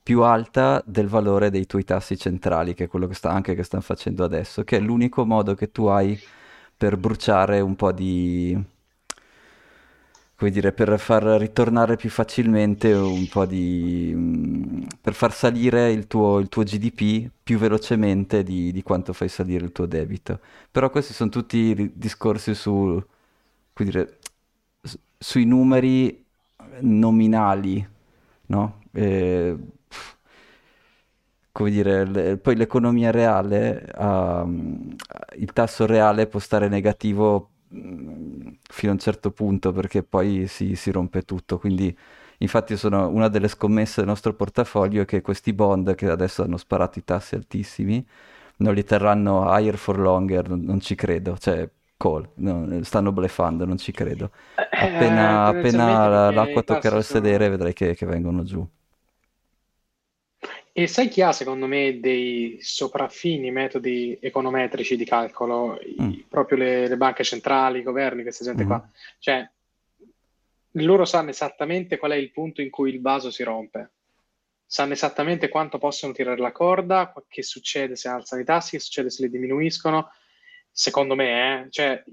più alta del valore dei tuoi tassi centrali, che è quello che sta, anche che stanno facendo adesso, che è l'unico modo che tu hai per bruciare un po' di, come dire, per far ritornare più facilmente un po' di... mm, per far salire il tuo, il tuo GDP più velocemente di, di quanto fai salire il tuo debito. Però questi sono tutti discorsi su, dire, sui numeri nominali, no? E, come dire, le- poi l'economia reale, ha- il tasso reale può stare negativo fino a un certo punto perché poi si, si rompe tutto. Quindi, infatti, sono una delle scommesse del nostro portafoglio è che questi bond che adesso hanno sparato i tassi altissimi non li terranno higher for longer, non, non ci credo. Cioè, call, no, stanno bleffando, non ci credo. Eh, Appena, appena la- perché l'acqua toccherà il sono... sedere, vedrai che, che vengono giù. E sai chi ha, secondo me, dei sopraffini metodi econometrici di calcolo? I- Mm. proprio le, le banche centrali, i governi, questa gente Mhm. qua. Cioè, loro sanno esattamente qual è il punto in cui il vaso si rompe. sanno esattamente quanto possono tirare la corda, che succede se alzano i tassi, che succede se li diminuiscono. Secondo me, eh, cioè,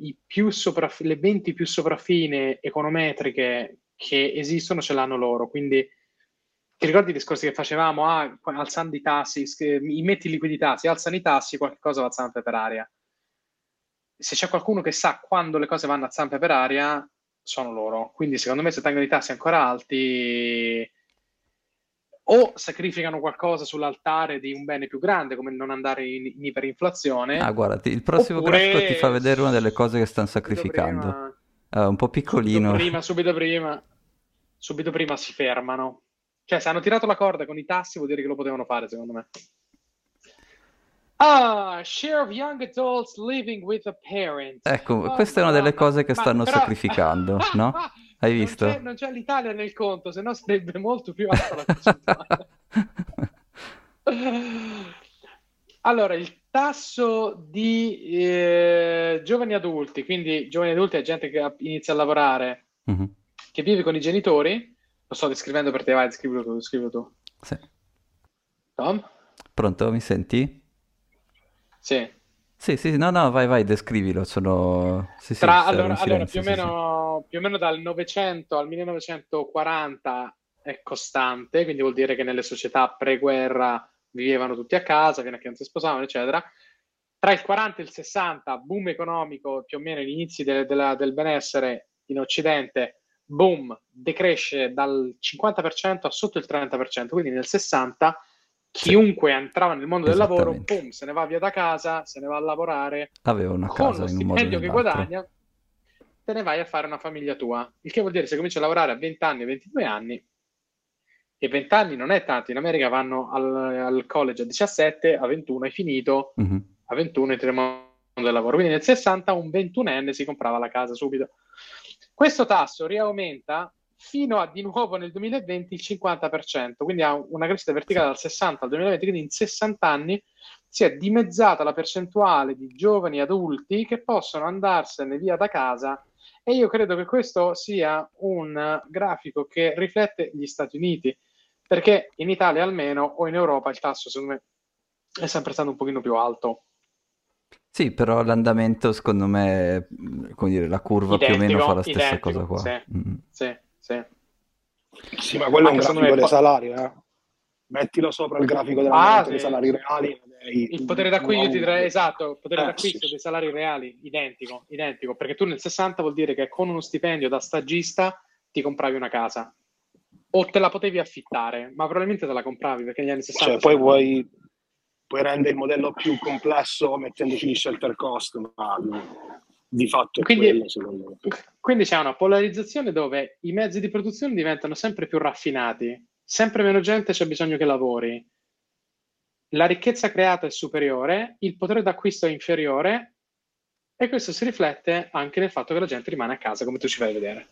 sopraff- le 20 più sopraffine econometriche che esistono ce l'hanno loro. Quindi ti ricordi i discorsi che facevamo? Ah, alzando i tassi, metti liquidità, si alzano i tassi, qualcosa va a zampe per aria. Se c'è qualcuno che sa quando le cose vanno a zampe per aria, sono loro. Quindi secondo me se tengono i tassi ancora alti o sacrificano qualcosa sull'altare di un bene più grande, come non andare in, in iperinflazione. Ah, guarda, il prossimo oppure... grafico ti fa vedere una delle cose che stanno sacrificando. Prima... Uh, un po' piccolino. Subito prima, subito prima, subito prima si fermano. Cioè, se hanno tirato la corda con i tassi, vuol dire che lo potevano fare, secondo me. Ah, share of young adults living with a parent. Ecco, oh, questa è una delle cose che stanno però... sacrificando, no? Hai visto? Non c'è, non c'è, l'Italia nel conto, se no sarebbe molto più alta la percentuale. allora, il tasso di eh, giovani adulti, quindi giovani adulti è gente che inizia a lavorare, mm-hmm. che vive con i genitori, lo sto descrivendo per te, vai, scrivilo tu, scrivilo tu. Sì. Tom? Pronto, mi senti? Sì. Sì, sì, no, no, vai, vai, descrivilo. Sono... Sì, sì, Tra, allora, silenzio, allora più, o meno, più, o meno, dal 900 al 1940 è costante, quindi vuol dire che nelle società pre-guerra vivevano tutti a casa, fino a che non si sposavano, eccetera. Tra il 40 e il 60, boom economico, più o meno gli inizi de- de- del benessere in Occidente, boom, decresce dal 50% a sotto il 30%, quindi nel 60 chiunque entrava nel mondo del lavoro, boom, se ne va via da casa, se ne va a lavorare, aveva una casa con lo stipendio che guadagna, te ne vai a fare una famiglia tua. Il che vuol dire se cominci a lavorare a 20 anni, 22 anni, e 20 anni non è tanto, in America vanno al, al college a 17, a 21 hai finito, mm-hmm. a 21 entri nel mondo del lavoro. Quindi nel 60 un 21enne si comprava la casa subito. Questo tasso riaumenta fino a di nuovo nel 2020 il 50%, quindi ha una crescita verticale dal 60 al 2020, quindi in 60 anni si è dimezzata la percentuale di giovani adulti che possono andarsene via da casa e io credo che questo sia un grafico che riflette gli Stati Uniti, perché in Italia almeno o in Europa il tasso secondo me è sempre stato un pochino più alto. Sì, però l'andamento secondo me, come dire, la curva identico, più o meno fa la stessa identico, cosa qua. Sì, mm. sì. Sì. Sì, ma quello Anche è un grafico dei salari, eh? Mettilo sopra il grafico ah, dei salari reali. Il potere d'acquisto, ti direi, esatto, il potere eh, d'acquisto sì. dei salari reali, identico, identico, perché tu nel 60 vuol dire che con uno stipendio da stagista ti compravi una casa o te la potevi affittare, ma probabilmente te la compravi perché negli anni 60... Cioè, poi vuoi, puoi rendere il modello più complesso mettendoci gli shelter cost, ma di fatto quindi, quello, secondo me. Quindi c'è una polarizzazione dove i mezzi di produzione diventano sempre più raffinati, sempre meno gente c'è bisogno che lavori, la ricchezza creata è superiore, il potere d'acquisto è inferiore e questo si riflette anche nel fatto che la gente rimane a casa, come tu ci fai vedere.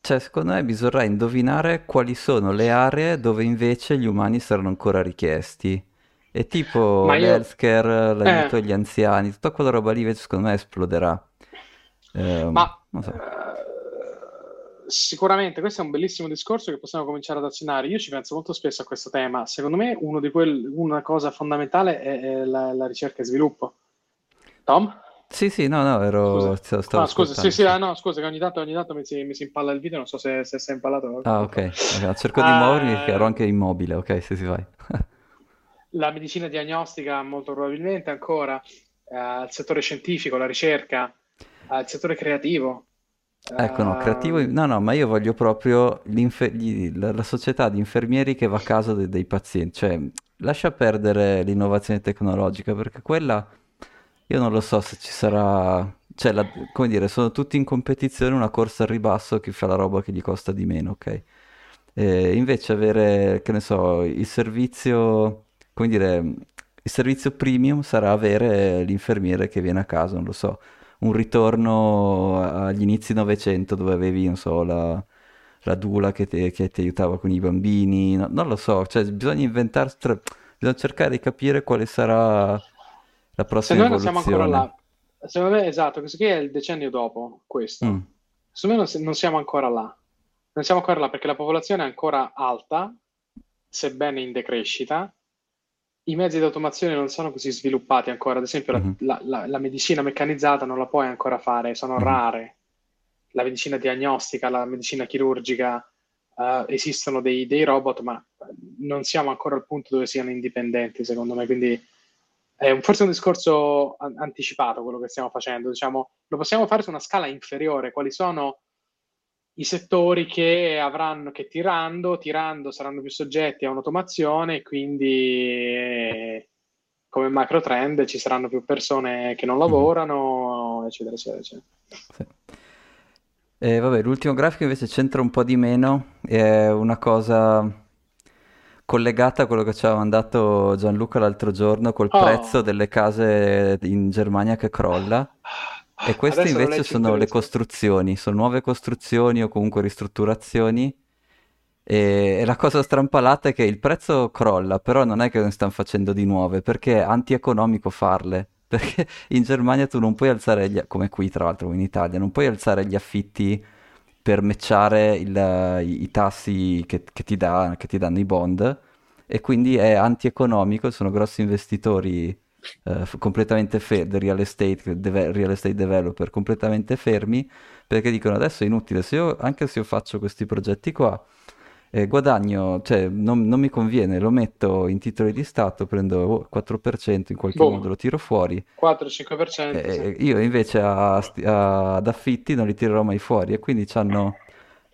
Cioè, secondo me bisognerà indovinare quali sono le aree dove invece gli umani saranno ancora richiesti. E tipo io... l'healthcare, l'aiuto eh. agli anziani, tutta quella roba lì invece secondo me esploderà. Eh, Ma so. eh, sicuramente questo è un bellissimo discorso che possiamo cominciare ad azionare. Io ci penso molto spesso a questo tema. Secondo me quel, una cosa fondamentale è, è la, la, ricerca e sviluppo. Tom? Sì, sì, no, no, ero... Scusa, stavo ah, scusa, sì, sì, ah, no, scusa, che ogni tanto, ogni tanto mi, si, mi si impalla il video, non so se, se sei impallato. Ah, ok, cerco di muovermi perché ero anche immobile, ok, se si vai. la medicina diagnostica molto probabilmente ancora, eh, il settore scientifico, la ricerca, al settore creativo. Ecco, no, creativo, ehm, no, no, ma io voglio proprio la, la, società di infermieri che va a casa de, dei pazienti, cioè lascia perdere l'innovazione tecnologica perché quella, io non lo so se ci sarà, cioè, la, come dire, sono tutti in competizione, una corsa al ribasso, chi fa la roba che gli costa di meno, ok? E invece avere, che ne so, il servizio, come dire, il servizio premium sarà avere l'infermiere che viene a casa, non lo so un ritorno agli inizi Novecento dove avevi, non so, la, la Dula che, te, che ti aiutava con i bambini, no, non lo so, cioè bisogna inventare, bisogna cercare di capire quale sarà la prossima Secondo evoluzione. siamo ancora là. Secondo me, esatto, questo qui è il decennio dopo questo. Mm. Secondo me non siamo ancora là. Non siamo ancora là perché la popolazione è ancora alta, sebbene in decrescita, i mezzi di automazione non sono così sviluppati ancora. Ad esempio, Mhm. la, la- la- medicina meccanizzata non la puoi ancora fare, sono Mhm. rare. La medicina diagnostica, la medicina chirurgica, eh, esistono dei, dei robot, ma non siamo ancora al punto dove siano indipendenti, secondo me. Quindi è un- forse un discorso an- anticipato quello che stiamo facendo. Diciamo, lo possiamo fare su una scala inferiore. Quali sono i settori che avranno, che tirando, tirando saranno più soggetti a un'automazione e quindi eh, come macro trend ci saranno più persone che non lavorano, eccetera, eccetera, eccetera. Sì. E vabbè, l'ultimo grafico invece c'entra un po' di meno, è una cosa collegata a quello che ci aveva mandato Gianluca l'altro giorno col Oh. prezzo delle case in Germania che crolla. E queste Adesso invece sono le costruzioni, sono nuove costruzioni o comunque ristrutturazioni. E, la cosa strampalata è che il prezzo crolla, però non è che ne stanno facendo di nuove, perché è antieconomico farle. Perché in Germania tu non puoi alzare, gli, come qui tra l'altro in Italia, non puoi alzare gli affitti per matchare il- i, i tassi che, che ti dà- che ti danno i bond e quindi è antieconomico, sono grossi investitori eh, completamente fermi, real estate, deve- real estate developer completamente fermi perché dicono adesso è inutile, se io, anche se io faccio questi progetti qua, eh, guadagno, cioè non, non mi conviene, lo metto in titoli di Stato, prendo oh, 4%, in qualche Boom. modo lo tiro fuori, 4-5%. eh, sì. io invece a a- ad affitti non li tirerò mai fuori e quindi c'hanno,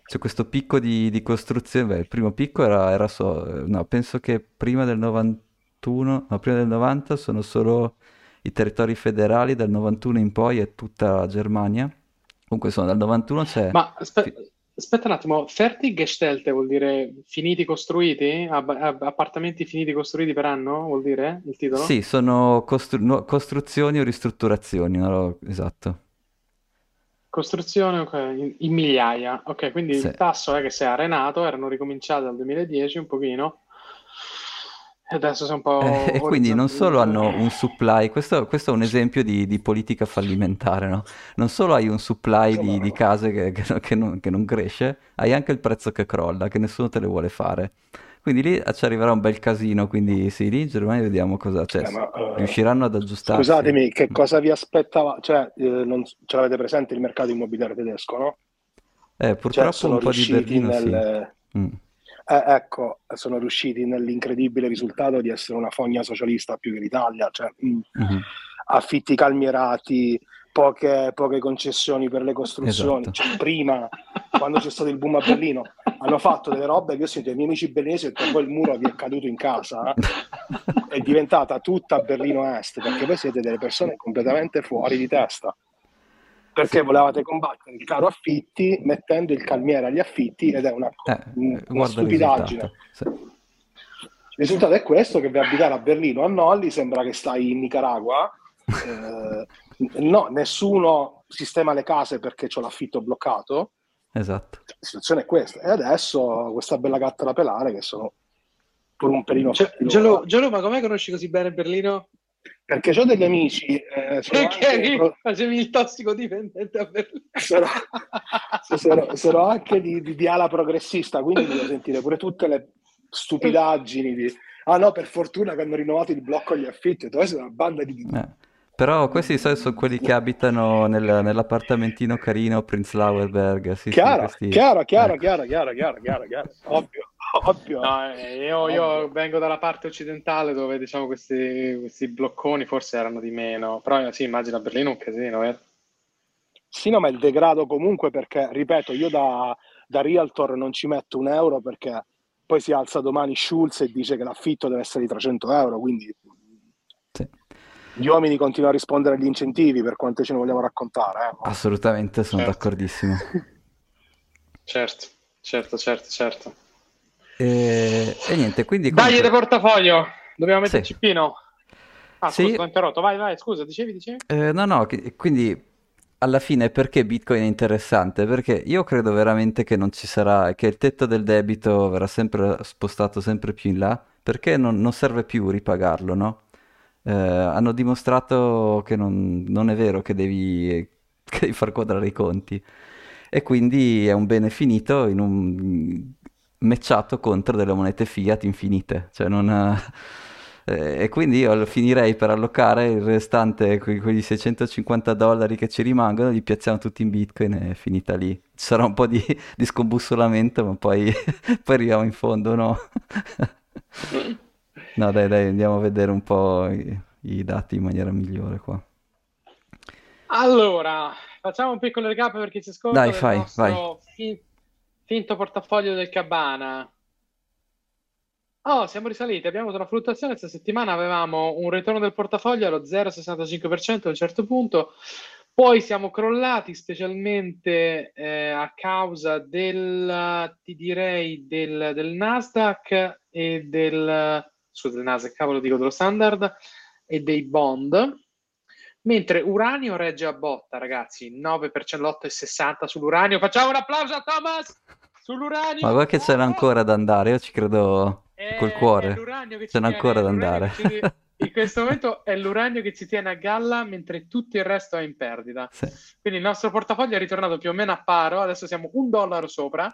c'è questo picco di, di costruzione, beh, il primo picco era, era so- no, penso che prima del 91, no, prima del 90 sono solo i territori federali, dal 91 in poi è tutta la Germania. Comunque sono dal 91 c'è... Ma aspe- aspetta un attimo, Fertiggestellte vuol dire finiti costruiti? Ab- ab- appartamenti finiti costruiti per anno? Vuol dire il titolo? Sì, sono costru- no, costruzioni o ristrutturazioni, lo- esatto. Costruzione, ok, in, in migliaia. Ok, quindi Sì. il tasso è che si è arenato, erano ricominciate dal 2010 un pochino, adesso è un po' Eh, e quindi non solo hanno un supply, questo, questo è un esempio di, di politica fallimentare, no? Non solo hai un supply di, di case che, che- che non, che non cresce, hai anche il prezzo che crolla, che nessuno te le vuole fare. Quindi lì ci arriverà un bel casino, quindi sì, lì in Germania vediamo cosa, cioè, Eh, eh, riusciranno ad aggiustarsi. Scusatemi, che cosa vi aspettava? Cioè, eh, non, ce l'avete presente il mercato immobiliare tedesco, no? Eh, Cioè, purtroppo sono un po' di Berlino sì. nel... Mm. Eh, ecco, sono riusciti nell'incredibile risultato di essere una fogna socialista più che l'Italia, cioè mh, Mhm. affitti calmierati, poche, poche concessioni per le costruzioni. Esatto. Cioè, prima, quando c'è stato il boom a Berlino, hanno fatto delle robe che io sento i miei amici berlinesi e poi il muro vi è caduto in casa, è diventata tutta Berlino Est, perché voi siete delle persone completamente fuori di testa. Perché volevate combattere il caro affitti mettendo il calmiere agli affitti ed è una, Eh, una stupidaggine. risultato. Sì. Il risultato è questo: che vai a abitare a Berlino a Nolli, sembra che stai in Nicaragua. Eh, no, nessuno sistema le case perché c'ho l'affitto bloccato. Esatto. La situazione è questa. E adesso questa bella gatta da pelare che sono pure un pelino Gianlu, loro. Gianlu, ma com'è che conosci così bene Berlino? Perché ho degli amici, eh, sono Perché anche, pro- facevi il tossicodipendente a Berlino? sono, sono- sono anche di, di- di ala progressista, quindi devo sentire pure tutte le stupidaggini di ah no, per fortuna che hanno rinnovato il blocco agli affitti, tu sei una banda di Eh, Però questi sono quelli che abitano nel- nell'appartamentino carino Prenzlauer Berg. Sì, sì, chiaro, questi- chiaro, chiaro, ecco. chiaro, chiaro, chiaro, chiaro, chiaro, ovvio, ovvio. No, eh, io, io vengo dalla parte occidentale dove diciamo questi, questi blocconi forse erano di meno, però eh, sì, immagino a Berlino un casino, eh. Sì, no, ma il degrado comunque perché, ripeto, io da, da realtor non ci metto un euro perché poi si alza domani Schulz e dice che l'affitto deve essere di 300 euro, quindi Sì. gli uomini continuano a rispondere agli incentivi per quanto ce ne vogliamo raccontare. eh. Assolutamente, sono Certo. d'accordissimo. Certo, certo, certo, certo. E, e niente, quindi comunque- del portafoglio, dobbiamo metterci Sì. Pino. Ah, Sì. scusa, ho interrotto, vai, vai, scusa, dicevi, dicevi? Eh, no, no, quindi alla fine perché Bitcoin è interessante? Perché io credo veramente che non ci sarà, che il tetto del debito verrà sempre spostato sempre più in là, perché non, non serve più ripagarlo, no? Eh, hanno dimostrato che non, non è vero che devi, che devi far quadrare i conti. E quindi è un bene finito in un- matchato contro delle monete fiat infinite, cioè non... Eh, e quindi io finirei per allocare il restante, que- quegli 650 dollari che ci rimangono, li piazziamo tutti in bitcoin e è finita lì. Ci sarà un po' di, di scombussolamento, ma poi, poi arriviamo in fondo, no? no, dai, dai, andiamo a vedere un po' i, i dati in maniera migliore qua. Allora, facciamo un piccolo recap per chi si ascolta Dai, fai, nostro vai. Fi- finto portafoglio del Cabana. Oh, siamo risaliti, abbiamo avuto una fluttuazione, questa settimana avevamo un ritorno del portafoglio allo 0,65% a un certo punto, poi siamo crollati specialmente eh, a causa del, ti direi, del, del Nasdaq e del, scusa, del Nasdaq, cavolo dico, dello standard e dei bond, mentre uranio regge a botta, ragazzi, 9%, l'8,60 sull'uranio, facciamo un applauso a Thomas sull'uranio! Ma guarda che oh! ancora da andare, io ci credo col È, è cuore. l'uranio che ci Ce n'è tiene, ancora da andare. ci in questo momento è l'uranio che ci tiene a galla mentre tutto il resto è in perdita. Sì. Quindi il nostro portafoglio è ritornato più o meno a paro, adesso siamo un dollaro sopra,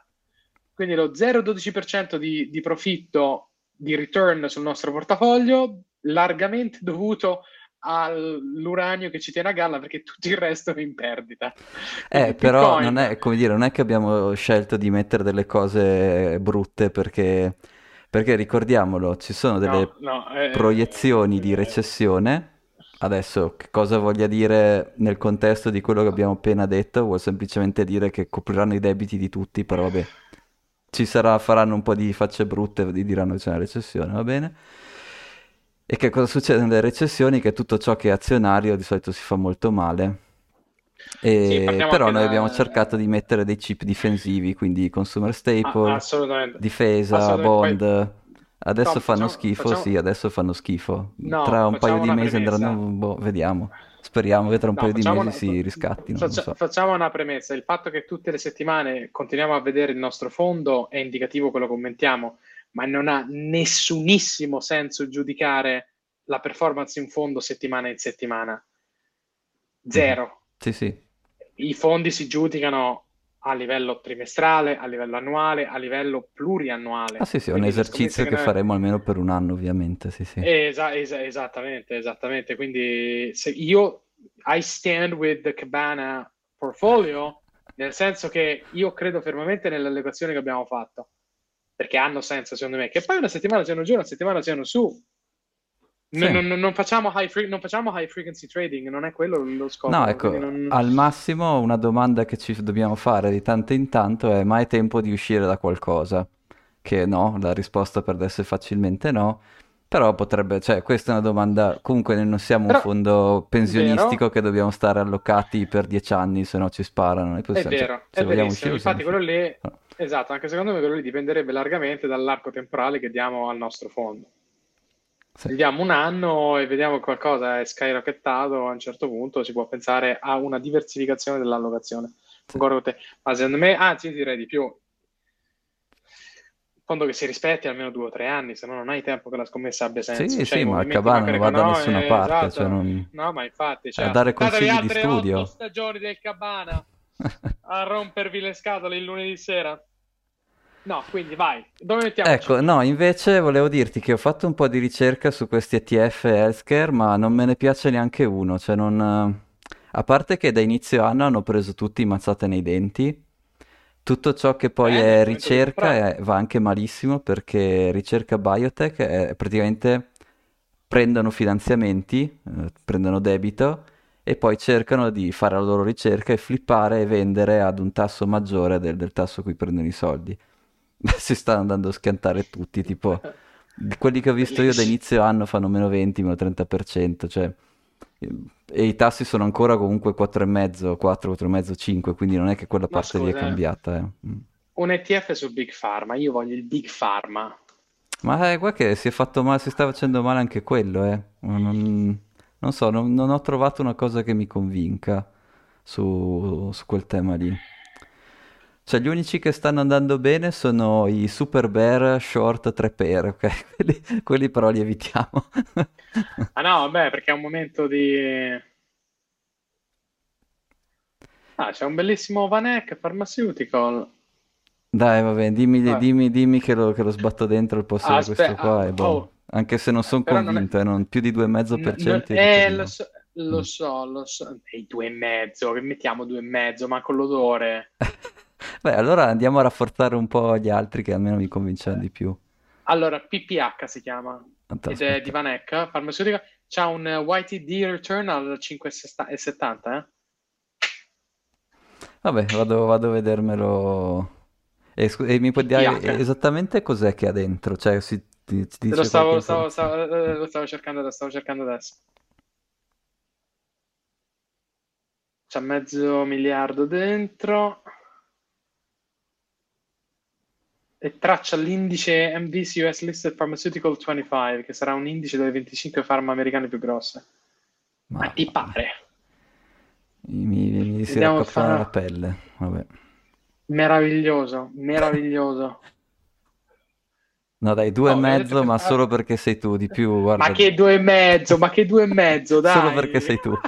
quindi lo 0,12% di, di profitto di return sul nostro portafoglio, largamente dovuto all'uranio che ci tiene a galla perché tutto il resto è in perdita. Eh, però non è, come dire, non è che abbiamo scelto di mettere delle cose brutte perché, perché ricordiamolo, ci sono delle No, no, eh, proiezioni di eh, recessione. Adesso, che cosa voglia dire nel contesto di quello che abbiamo appena detto? Vuol semplicemente dire che copriranno i debiti di tutti, però vabbè, ci sarà, faranno un po' di facce brutte, di- diranno che c'è una recessione, va bene? E che cosa succede nelle recessioni? Che tutto ciò che è azionario di solito si fa molto male. E- Sì, però noi da- abbiamo cercato di mettere dei chip difensivi, quindi consumer Ah, staple, assolutamente. difesa, Assolutamente. bond. Adesso Tom, fanno facciamo- schifo, facciamo- sì, adesso fanno schifo. No, Tra un paio di mesi premessa. andranno, boh, vediamo. Speriamo che tra un No, paio di mesi una- si riscattino, faccia- so. Facciamo una premessa: il fatto che tutte le settimane continuiamo a vedere il nostro fondo è indicativo, quello commentiamo, ma non ha nessunissimo senso giudicare la performance in fondo settimana in settimana. Zero. Sì, sì. I fondi si giudicano a livello trimestrale, a livello annuale, a livello pluriannuale. Ah sì, sì, è un esercizio che noi- faremo almeno per un anno, ovviamente, sì, sì. Esa- esa- esattamente, esattamente. Quindi se io I stand with the Cabana portfolio, nel senso che io credo fermamente nelle allocazioni che abbiamo fatto, perché hanno senso secondo me. Che poi una settimana siano giù, una settimana siano su. Non, Sì. non- non facciamo high fre- non facciamo high frequency trading, non è quello lo scopo. No, ecco, non- al massimo una domanda che ci dobbiamo fare di tanto in tanto è: ma è tempo di uscire da qualcosa? Che no, la risposta per adesso è facilmente no. Però potrebbe, cioè, questa è una domanda. Comunque, noi non siamo un Però- fondo pensionistico che dobbiamo stare allocati per dieci anni, se no ci sparano. Noi È possiamo- cioè, vero, se è verissimo. uscire, Infatti, possiamo quello lì. Esatto, anche secondo me quello lì dipenderebbe largamente dall'arco temporale che diamo al nostro fondo. Sì. Vediamo un anno e vediamo che qualcosa è skyrockettato a un certo punto, si può pensare a una diversificazione dell'allocazione. Te, ma secondo me, anzi, direi di più. Fondo che si rispetti almeno due o tre anni, se no non hai tempo che la scommessa abbia senso. Sì, Cioè, sì, ma il Cabana non va da nessuna parte, esatto. cioè non- No, ma infatti, cioè, A dare consigli di studio. stagioni del Cabana a rompervi le scatole il lunedì sera. No, quindi vai, dove mettiamo? Ecco, no, invece volevo dirti che ho fatto un po' di ricerca su questi ETF healthcare, ma non me ne piace neanche uno, cioè non... A parte che da inizio anno hanno preso tutti mazzate nei denti, tutto ciò che poi Eh, è ricerca è- va anche malissimo perché ricerca biotech è praticamente prendono finanziamenti, eh, prendono debito e poi cercano di fare la loro ricerca e flippare e vendere ad un tasso maggiore del, del tasso a cui prendono i soldi. Si stanno andando a schiantare tutti, tipo quelli che ho visto io da inizio anno fanno meno 20, meno 30%, cioè, e i tassi sono ancora comunque 4,5, 4, 4,5, 5, quindi non è che quella Ma parte lì è eh. cambiata. eh. Mm. Un ETF su Big Pharma, io voglio il Big Pharma. Ma eh, guarda che si è fatto male, si sta facendo male anche quello, eh. Non, non so, non, non ho trovato una cosa che mi convinca su, su quel tema lì. Cioè, gli unici che stanno andando bene sono i Super Bear Short 3 pair, ok? Quelli, quelli però li evitiamo. Ah no, vabbè, perché è un momento di... Ah, c'è un bellissimo Vanek Pharmaceutical. Dai, vabbè, dimmi, Vabbè. dimmi, dimmi che lo, che lo sbatto dentro al posto di Aspe- questo qua ah, boh. oh. Anche se non sono Però non è- convinto, eh, non- più di 2,5% N- io non- dico eh, lo no. so, lo Mm. so, lo so. E due e mezzo, che mettiamo due e mezzo, ma con l'odore. Beh, allora andiamo a rafforzare un po' gli altri che almeno mi convincono di più. Allora, PPH si chiama, Aspetta, ed è di Vanek, farmaceutica. C'ha un YTD return al 5,70, eh? Vabbè, vado, vado a vedermelo. E, scu- e mi puoi dire PPH. esattamente cos'è che ha dentro? Cioè, si, ti, ti Lo stavo, stavo, stavo, eh, lo stavo cercando adesso, stavo cercando adesso. C'ha mezzo miliardo dentro. E traccia l'indice MVC US Listed Pharmaceutical 25, che sarà un indice delle 25 farma americane più grosse. Ma Ma ti pare? mi, mi, mi si Vediamo raccoppano fa- la pelle. Vabbè. Meraviglioso, meraviglioso. No, dai, due e No, mezzo, vedete- ma solo perché sei tu, di più, guarda. Ma che due e mezzo, ma che due e mezzo, dai. Solo perché sei tu.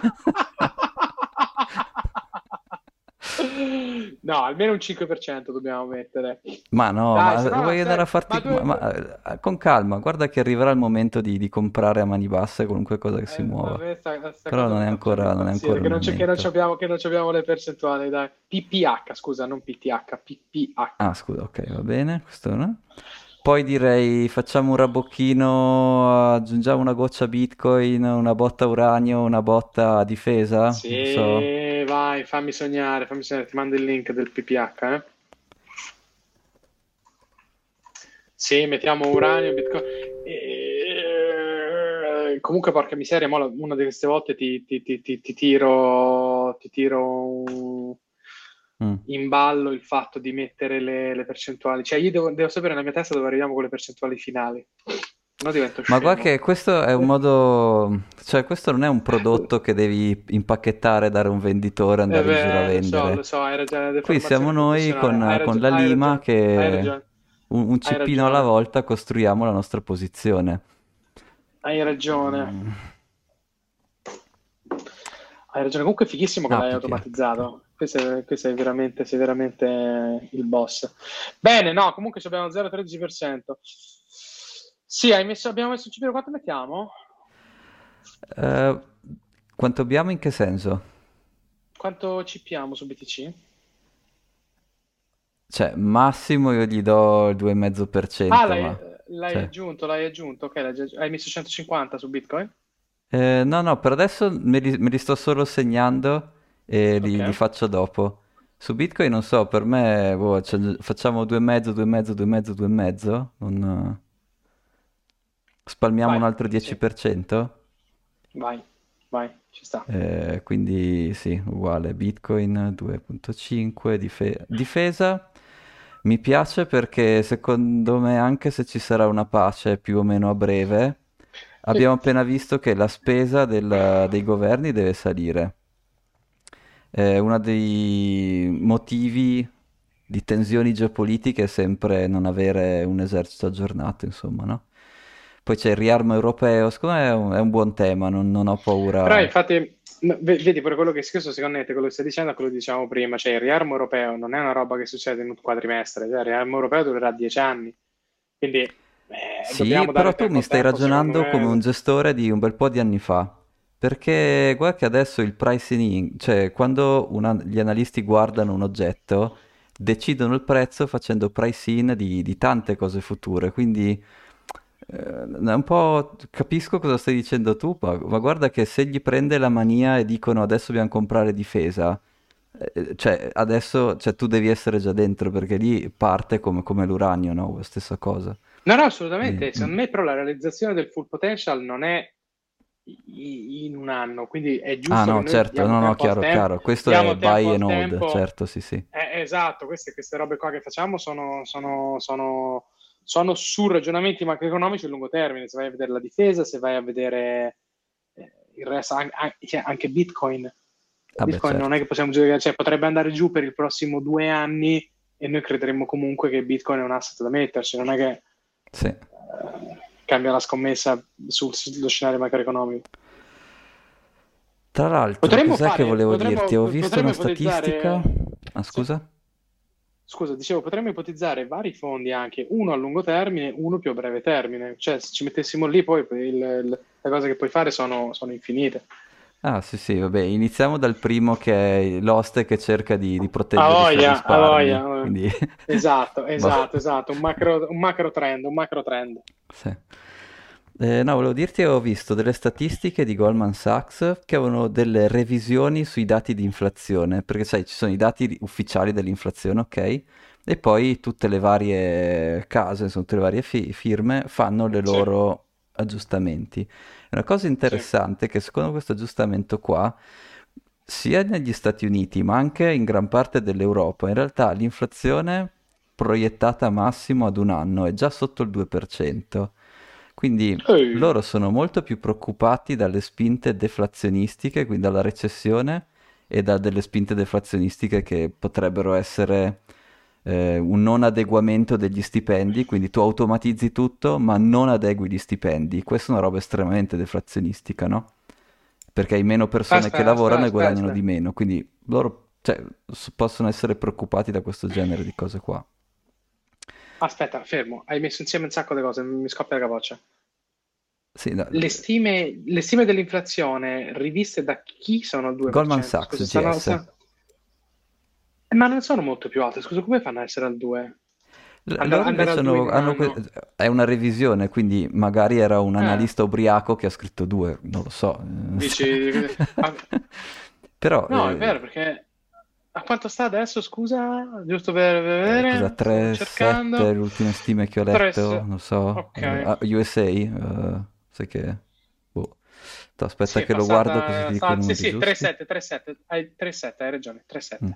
No, almeno un 5% dobbiamo mettere. Ma no, Dai, ma no, vuoi andare a farti... ma ma- eh, con calma, guarda che arriverà il momento di, di comprare a mani basse qualunque cosa che si Eh, muova. sta- sta Però non è ancora- non è ancora che non, c'è- che non abbiamo, che non abbiamo le percentuali, dai. PPH, scusa, non PTH, PPH. Ah, scusa, ok, va bene, questo no. Poi direi facciamo un rabocchino, aggiungiamo una goccia Bitcoin, una botta uranio, una botta difesa. Sì, so. vai, fammi sognare, fammi sognare, ti mando il link del PPH, eh. Sì, mettiamo uranio, bitcoin. E- Comunque, porca miseria, una di queste volte ti, ti- ti- ti- ti tiro, ti tiro un- Mm. in ballo il fatto di mettere le, le percentuali. Cioè, io devo, devo sapere nella mia testa dove arriviamo con le percentuali finali. No, divento Ma scemo. guarda che questo è un modo, cioè questo non è un prodotto che devi impacchettare, dare a un venditore, Eh andare in giro a beh, lo so, vendere. lo so, ragione. Qui siamo noi con. Hai con ragione, la lima ragione, che ragione, un, un cippino alla ragione. volta costruiamo la nostra posizione. hai ragione. Mm. Hai ragione. Comunque è fighissimo che Ah, l'hai perché? automatizzato. Questo è, questo è veramente, sei veramente il boss. Bene, no, comunque ci abbiamo 0,13%. Sì, hai messo, abbiamo messo il CPR, quanto mettiamo? Eh, quanto abbiamo in che senso? Quanto cipiamo su BTC? Cioè, massimo io gli do il 2,5%, Ah, l'hai, ma... l'hai cioè, aggiunto, l'hai aggiunto. Ok, l'hai hai messo 150 su Bitcoin? eh, no, no, per adesso me li, me li sto solo segnando e li, Ok. li faccio dopo. Su Bitcoin non so, per me boh, cioè, facciamo 2,5, 2,5, 2,5, 2,5, non... spalmiamo Vai, un altro sì. 10%? Vai, vai, ci sta. Eh, quindi sì, uguale, Bitcoin 2.5, dife- difesa. Mi piace perché secondo me anche se ci sarà una pace più o meno a breve, abbiamo appena visto che la spesa del- dei governi deve salire. Eh, uno dei motivi di tensioni geopolitiche è sempre non avere un esercito aggiornato, insomma, no? Poi c'è il riarmo europeo, secondo me è un, è un buon tema, non, non ho paura. Però infatti, vedi pure quello che questo secondo me, quello che stai dicendo è quello che dicevamo prima, cioè il riarmo europeo non è una roba che succede in un quadrimestre, cioè il riarmo europeo durerà dieci anni, quindi eh, Sì, però tu mi stai tempo, ragionando me. come un gestore di un bel po' di anni fa. Perché guarda che adesso il pricing in, cioè quando una- gli analisti guardano un oggetto, decidono il prezzo facendo price in di, di tante cose future. Quindi eh, un po' capisco cosa stai dicendo tu, ma, ma guarda che se gli prende la mania e dicono adesso dobbiamo comprare difesa, eh, cioè adesso cioè, tu devi essere già dentro perché lì parte come, come l'uranio, no? Stessa cosa. No, no, assolutamente. Eh, Secondo mm. me, però, la realizzazione del full potential non è in un anno, quindi è giusto Ah no, certo, no, no, chiaro, chiaro. Questo Diamo è buy and hold, certo, sì, sì. Eh, esatto, queste, queste robe qua che facciamo sono, sono, sono, sono su ragionamenti macroeconomici a lungo termine. Se vai a vedere la difesa, se vai a vedere eh, il resto, an- an- cioè, anche Bitcoin. Vabbè, Bitcoin non è certo. che possiamo giudicare, cioè potrebbe andare giù per il prossimo due anni e noi crederemo comunque che Bitcoin è un asset da metterci, non è che Sì. eh, cambia la scommessa sul- sullo scenario macroeconomico. Tra l'altro, Potremmo cos'è che fare, volevo potremmo, dirti? Ho visto una statistica. Ah, Sì. scusa? scusa, dicevo, potremmo ipotizzare vari fondi anche, uno a lungo termine, uno più a breve termine. Cioè, se ci mettessimo lì, poi il, il, le cose che puoi fare sono, sono infinite. Ah, sì, sì, vabbè, iniziamo dal primo che è l'oste che cerca di, di proteggere A i suoi voglia. quindi... Esatto, Boh. esatto, esatto. Un macro, un macro trend, un macro trend. Sì. Eh, no, volevo dirti, ho visto delle statistiche di Goldman Sachs che avevano delle revisioni sui dati di inflazione, perché sai, ci sono i dati ufficiali dell'inflazione, ok? E poi tutte le varie case, insomma, tutte le varie fi- firme fanno le loro aggiustamenti. Una cosa interessante è che secondo questo aggiustamento qua, sia negli Stati Uniti ma anche in gran parte dell'Europa, in realtà l'inflazione proiettata massimo ad un anno è già sotto il 2%. Quindi Ehi, loro sono molto più preoccupati dalle spinte deflazionistiche, quindi dalla recessione e da delle spinte deflazionistiche che potrebbero essere eh, un non adeguamento degli stipendi, quindi tu automatizzi tutto ma non adegui gli stipendi. Questa è una roba estremamente deflazionistica, no? Perché hai meno persone che Aspetta, aspetta, lavorano e aspetta, guadagnano di aspetta. meno, quindi loro, cioè, possono essere preoccupati da questo genere di cose qua. Aspetta, fermo. Hai messo insieme un sacco di cose, mi scoppia la capoccia. Sì, no, Le stime, le stime dell'inflazione riviste da chi sono il Goldman 2%? Sachs, Scusa, GS. Eh, ma non sono molto più alte. Scusa, come fanno ad essere al 2? L- Andare, Loro andare invece al 2 in hanno, è una revisione, quindi magari era un Eh, analista ubriaco che ha scritto due, non lo so. eh, dici... ah, Però, No, è eh, vero, perché... A quanto sta adesso, scusa? Giusto per eh, vedere? cosa, Stavo 3-7, cercando. le ultime stime che ho 3, letto, non so, eh, ok. ah, USA, eh, sai che... boh. Aspetta Sì, è che lo guardo così passata... ti dico sta- Sì, sì, giusti. 3-7, 3-7. Hai 3-7, hai ragione, 3-7. Mm.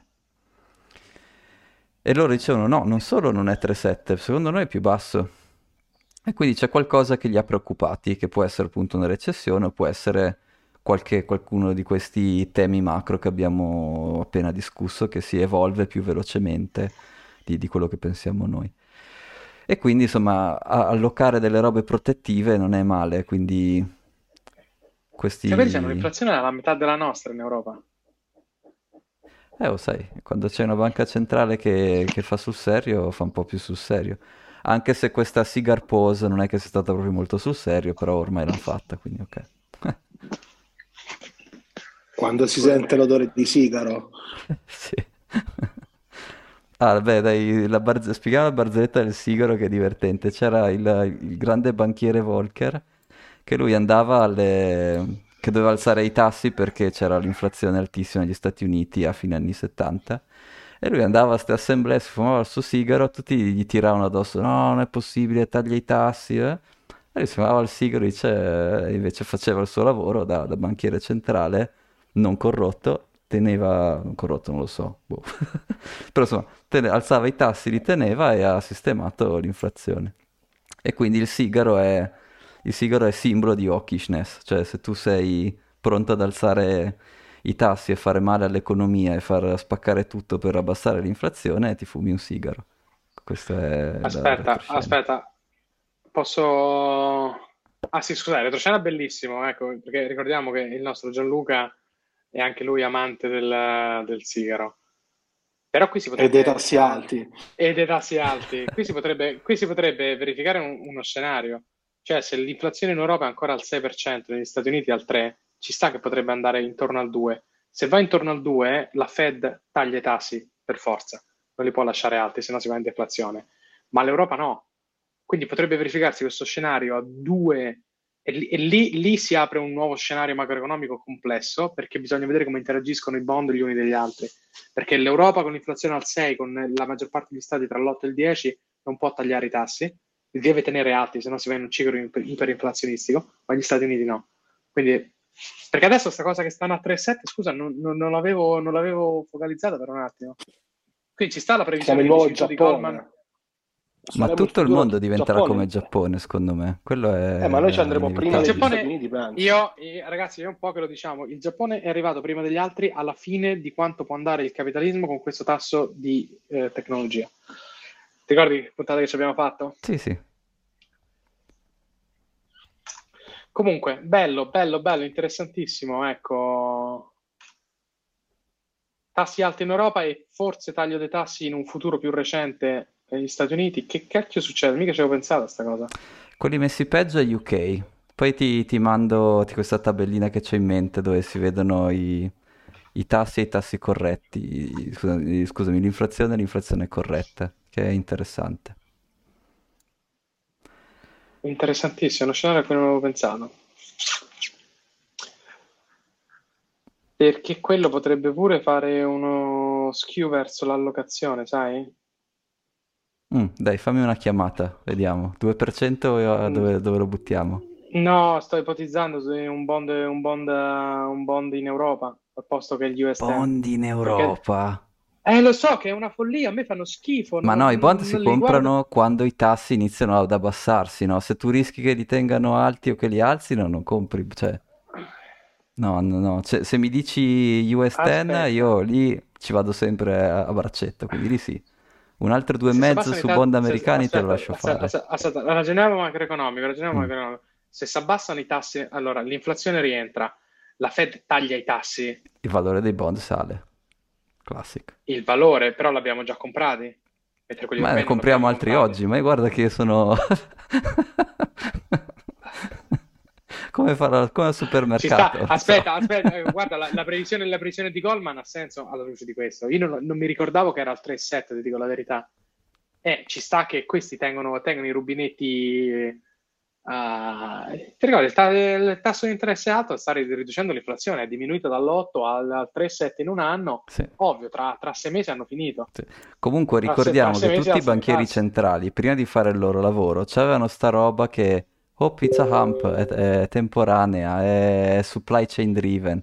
E loro dicevano no, non solo non è 3,7, secondo noi è più basso. E quindi c'è qualcosa che li ha preoccupati, che può essere appunto una recessione o può essere qualche, qualcuno di questi temi macro che abbiamo appena discusso, che si evolve più velocemente di, di quello che pensiamo noi. E quindi insomma allocare delle robe protettive non è male, quindi Che poi diciamo, questi... l'inflazione è la metà della nostra in Europa. Eh, lo sai, quando c'è una banca centrale che, che fa sul serio, fa un po' più sul serio. Anche se questa cigar pose non è che sia stata proprio molto sul serio, però ormai l'hanno fatta, quindi ok. Quando si sente l'odore di sigaro. Sì. Ah, beh, dai, la barz- spieghiamo la barzelletta del sigaro che è divertente. C'era il, il grande banchiere Volcker che lui andava alle... che doveva alzare i tassi perché c'era l'inflazione altissima negli Stati Uniti a fine anni 70 e lui andava a queste assemblee, si fumava il suo sigaro, tutti gli tiravano addosso, no, non è possibile, taglia i tassi, eh. E lui si fumava il sigaro, dice, e invece faceva il suo lavoro da, da banchiere centrale, non corrotto, teneva, non corrotto non lo so, boh. però insomma, tene- alzava i tassi, li teneva e ha sistemato l'inflazione. E quindi il sigaro è, il sigaro è simbolo di hawkishness, cioè se tu sei pronto ad alzare i tassi e fare male all'economia e far spaccare tutto per abbassare l'inflazione, ti fumi un sigaro. Questo è Aspetta, aspetta, posso... Ah sì, scusate, retroscena bellissimo, ecco, perché ricordiamo che il nostro Gianluca è anche lui amante del, del sigaro. Però qui si E dei potrebbe... tassi alti. E dei tassi alti. Qui si potrebbe, qui si potrebbe verificare un- uno scenario. Cioè, se l'inflazione in Europa è ancora al 6%, negli Stati Uniti al 3%, ci sta che potrebbe andare intorno al 2%. Se va intorno al 2%, la Fed taglia i tassi per forza. Non li può lasciare alti, se no si va in deflazione. Ma l'Europa no. Quindi potrebbe verificarsi questo scenario a 2 e, lì, e lì- lì si apre un nuovo scenario macroeconomico complesso perché bisogna vedere come interagiscono i bond gli uni degli altri. Perché l'Europa con l'inflazione al 6, con la maggior parte degli stati tra l'8 e il 10, non può tagliare i tassi, deve tenere alti, se no si va in un ciclo iper- iperinflazionistico, ma gli Stati Uniti no. Quindi, perché adesso questa cosa che stanno a 3,7, scusa, non, non- non l'avevo, non l'avevo focalizzata per un attimo. Quindi ci sta la previsione il tu di Goldman. Ma Saremo tutto il mondo diventerà Giappone. come Giappone, secondo me. Quello è Eh, ma noi ci andremo prima Il degli Stati Uniti, io, eh, ragazzi, è un po' che lo diciamo, il Giappone è arrivato prima degli altri alla fine di quanto può andare il capitalismo con questo tasso di eh, tecnologia. Ti ricordi che puntata che ci abbiamo fatto? Sì, sì. Comunque, bello, bello, bello, interessantissimo, ecco. tassi alti in Europa e forse taglio dei tassi in un futuro più recente negli Stati Uniti. Che cacchio succede? Mica ci avevo pensato a questa cosa. Quelli messi peggio è UK. Poi ti, ti mando ti questa tabellina che c'ho in mente dove si vedono i, i tassi e i tassi corretti. Scusami, scusami, l'inflazione e l'inflazione corretta, che è interessante. Interessantissimo, uno scenario a cui non avevo pensato. Perché quello potrebbe pure fare uno skew verso l'allocazione, sai? Mm, dai, fammi una chiamata, vediamo. 2% e, dove, dove lo buttiamo? No, sto ipotizzando un bond, un bond, un bond in Europa, al posto che gli US Bond in Europa. Eh, lo so che è una follia, a me fanno schifo. Ma non- no, i bond si comprano guardo. quando i tassi iniziano ad abbassarsi, no? Se tu rischi che li tengano alti o che li alzino, non compri, cioè... No, no, no. Cioè, se mi dici US 10, Aspetta. io lì ci vado sempre a, a braccetto, quindi lì sì. Un altro due e mezzo su bond se- americani te lo aspetta, lascio aspetta, fare. aspetta, aspetta, ragioniamo macroeconomico, ragioniamo Mm. macroeconomico. Se si abbassano i tassi, allora l'inflazione rientra, la Fed taglia i tassi, Il valore dei bond sale. Classic. il valore però l'abbiamo già comprati, Ma ne compriamo altri comprati. oggi, ma guarda che sono... Come farò come al supermercato. non so. aspetta, aspetta, eh, guarda, la, la previsione, la previsione di Goldman ha senso alla luce di questo. Io non, non mi ricordavo che era al 3,7, ti dico la verità. Eh, ci sta che questi tengono, tengono i rubinetti. Eh, ti ricordi, il, ta- il tasso di interesse alto sta riducendo l'inflazione, è diminuito dall'8 al, al 3,7 in un anno. Sì. Ovvio, tra, tra sei mesi hanno finito. Sì. Comunque ricordiamo tra che tutti i banchieri centrali, prima di fare il loro lavoro, avevano sta roba che, oh, pizza hump, è, è temporanea, è supply chain driven.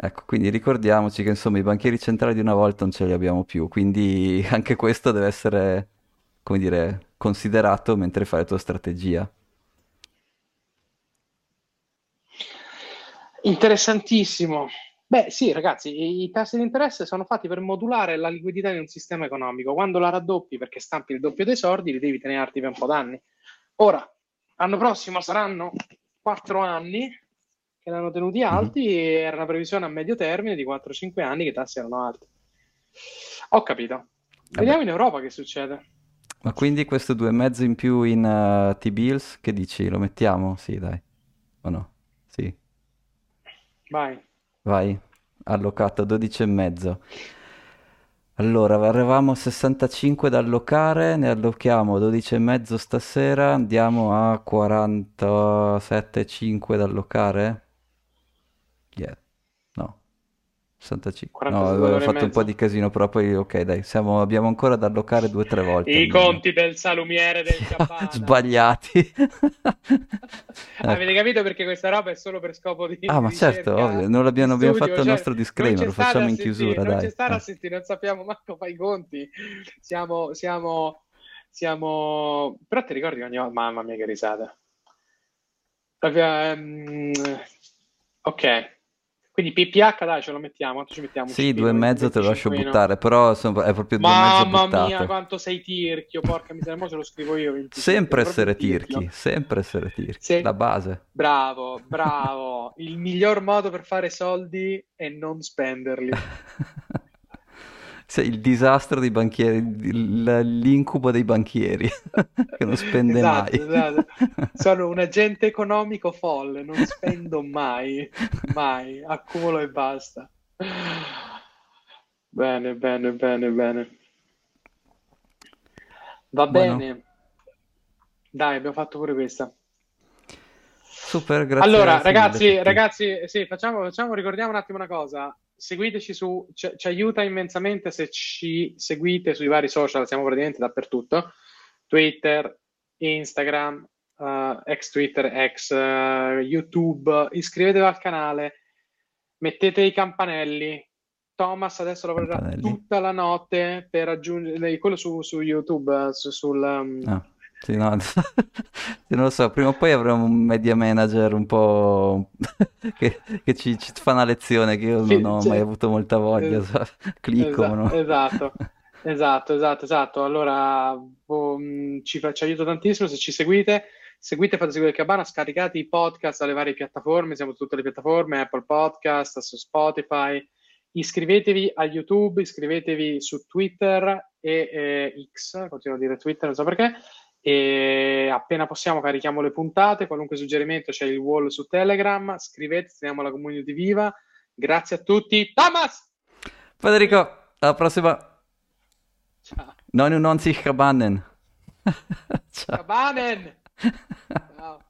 Ecco, quindi ricordiamoci che insomma i banchieri centrali di una volta non ce li abbiamo più, quindi anche questo deve essere, come dire, considerato mentre fai la tua strategia. Interessantissimo. Beh, sì, ragazzi, i tassi di interesse sono fatti per modulare la liquidità di un sistema economico. Quando la raddoppi perché stampi il doppio dei soldi, li devi tenerti per un po' d'anni. Ora, l'anno prossimo saranno quattro anni che l'hanno tenuti alti e era una previsione a medio termine di 4-5 anni che i tassi erano alti. Ho capito. Vediamo in Europa che succede. Ma quindi questo due e mezzo in più in eh, T-bills, che dici? Lo mettiamo? Sì, dai. O no? Sì. Vai. Vai, allocato 12 e mezzo. Allora, eravamo a 65 da allocare, ne allochiamo 12 e mezzo stasera, andiamo a 47,5 da allocare? Yeah. No, 65. No, 47 avevo fatto un po' di casino, però poi ok, dai, siamo- abbiamo ancora da allocare due o tre volte I almeno. conti del salumiere del Giappone. Sbagliati. Avete Ecco. capito perché questa roba è solo per scopo di Ah, ma certo, ovvio, non l'abbiamo di abbiamo studio, fatto il cioè, nostro non disclaimer, lo facciamo in chiusura, non dai. a Eh. sentire, non sappiamo manco fare i conti. Siamo, siamo, siamo... Però ti ricordi ogni volta... Mamma mia che risata. Ehm, ok. Quindi PPH dai, ce lo mettiamo, quanto ci mettiamo? Sì, due e mezzo te lo lascio 25. buttare, però insomma, è proprio due e mezzo Mamma mia, buttato. quanto sei tirchio, porca miseria, mo ce lo scrivo io. 25, Sempre essere tirchio. tirchi, sempre essere tirchi, Sì. la base. Bravo, bravo. Il miglior modo per fare soldi è non spenderli. Sì, il disastro dei banchieri, l'incubo dei banchieri, che non spende Esatto, mai. esatto. Sono un agente economico folle, non spendo mai, mai, accumulo e basta. Bene, bene, bene, bene. Va Buono. bene. Dai, abbiamo fatto pure questa. Super, grazie Allora, ragazzi, ragazzi, sì, facciamo, facciamo, ricordiamo un attimo una cosa. Seguiteci su, ci, ci aiuta immensamente se ci seguite sui vari social, siamo praticamente dappertutto. Twitter, Instagram, eh, ex Twitter, ex eh, YouTube. Iscrivetevi al canale, mettete i campanelli. Thomas adesso lavorerà Campanelli. tutta la notte per aggiungere quello su, su YouTube, su- sul, um, Ah, sì, no, non lo so, prima o poi avremo un media manager un po' che, che ci, ci fa una lezione che io Sì, non ho sì. mai avuto molta voglia, so- clicco, Esa- ma no. Esatto, esatto, esatto, esatto. Allora, boh, mh, ci, ci aiuta tantissimo se ci seguite. Seguite, fate seguire il Cabana, scaricate i podcast dalle varie piattaforme, siamo su tutte le piattaforme, Apple Podcast, su Spotify, iscrivetevi a YouTube, iscrivetevi su Twitter e eh, X, continuo a dire Twitter, non so perché, e appena possiamo carichiamo le puntate, qualunque suggerimento c'è il wall su Telegram, scrivete, teniamo la community viva. Grazie a tutti. Thomas! Federico, alla prossima. Ciao. 99 Kabanen. Ciao. Kabanen! Ciao.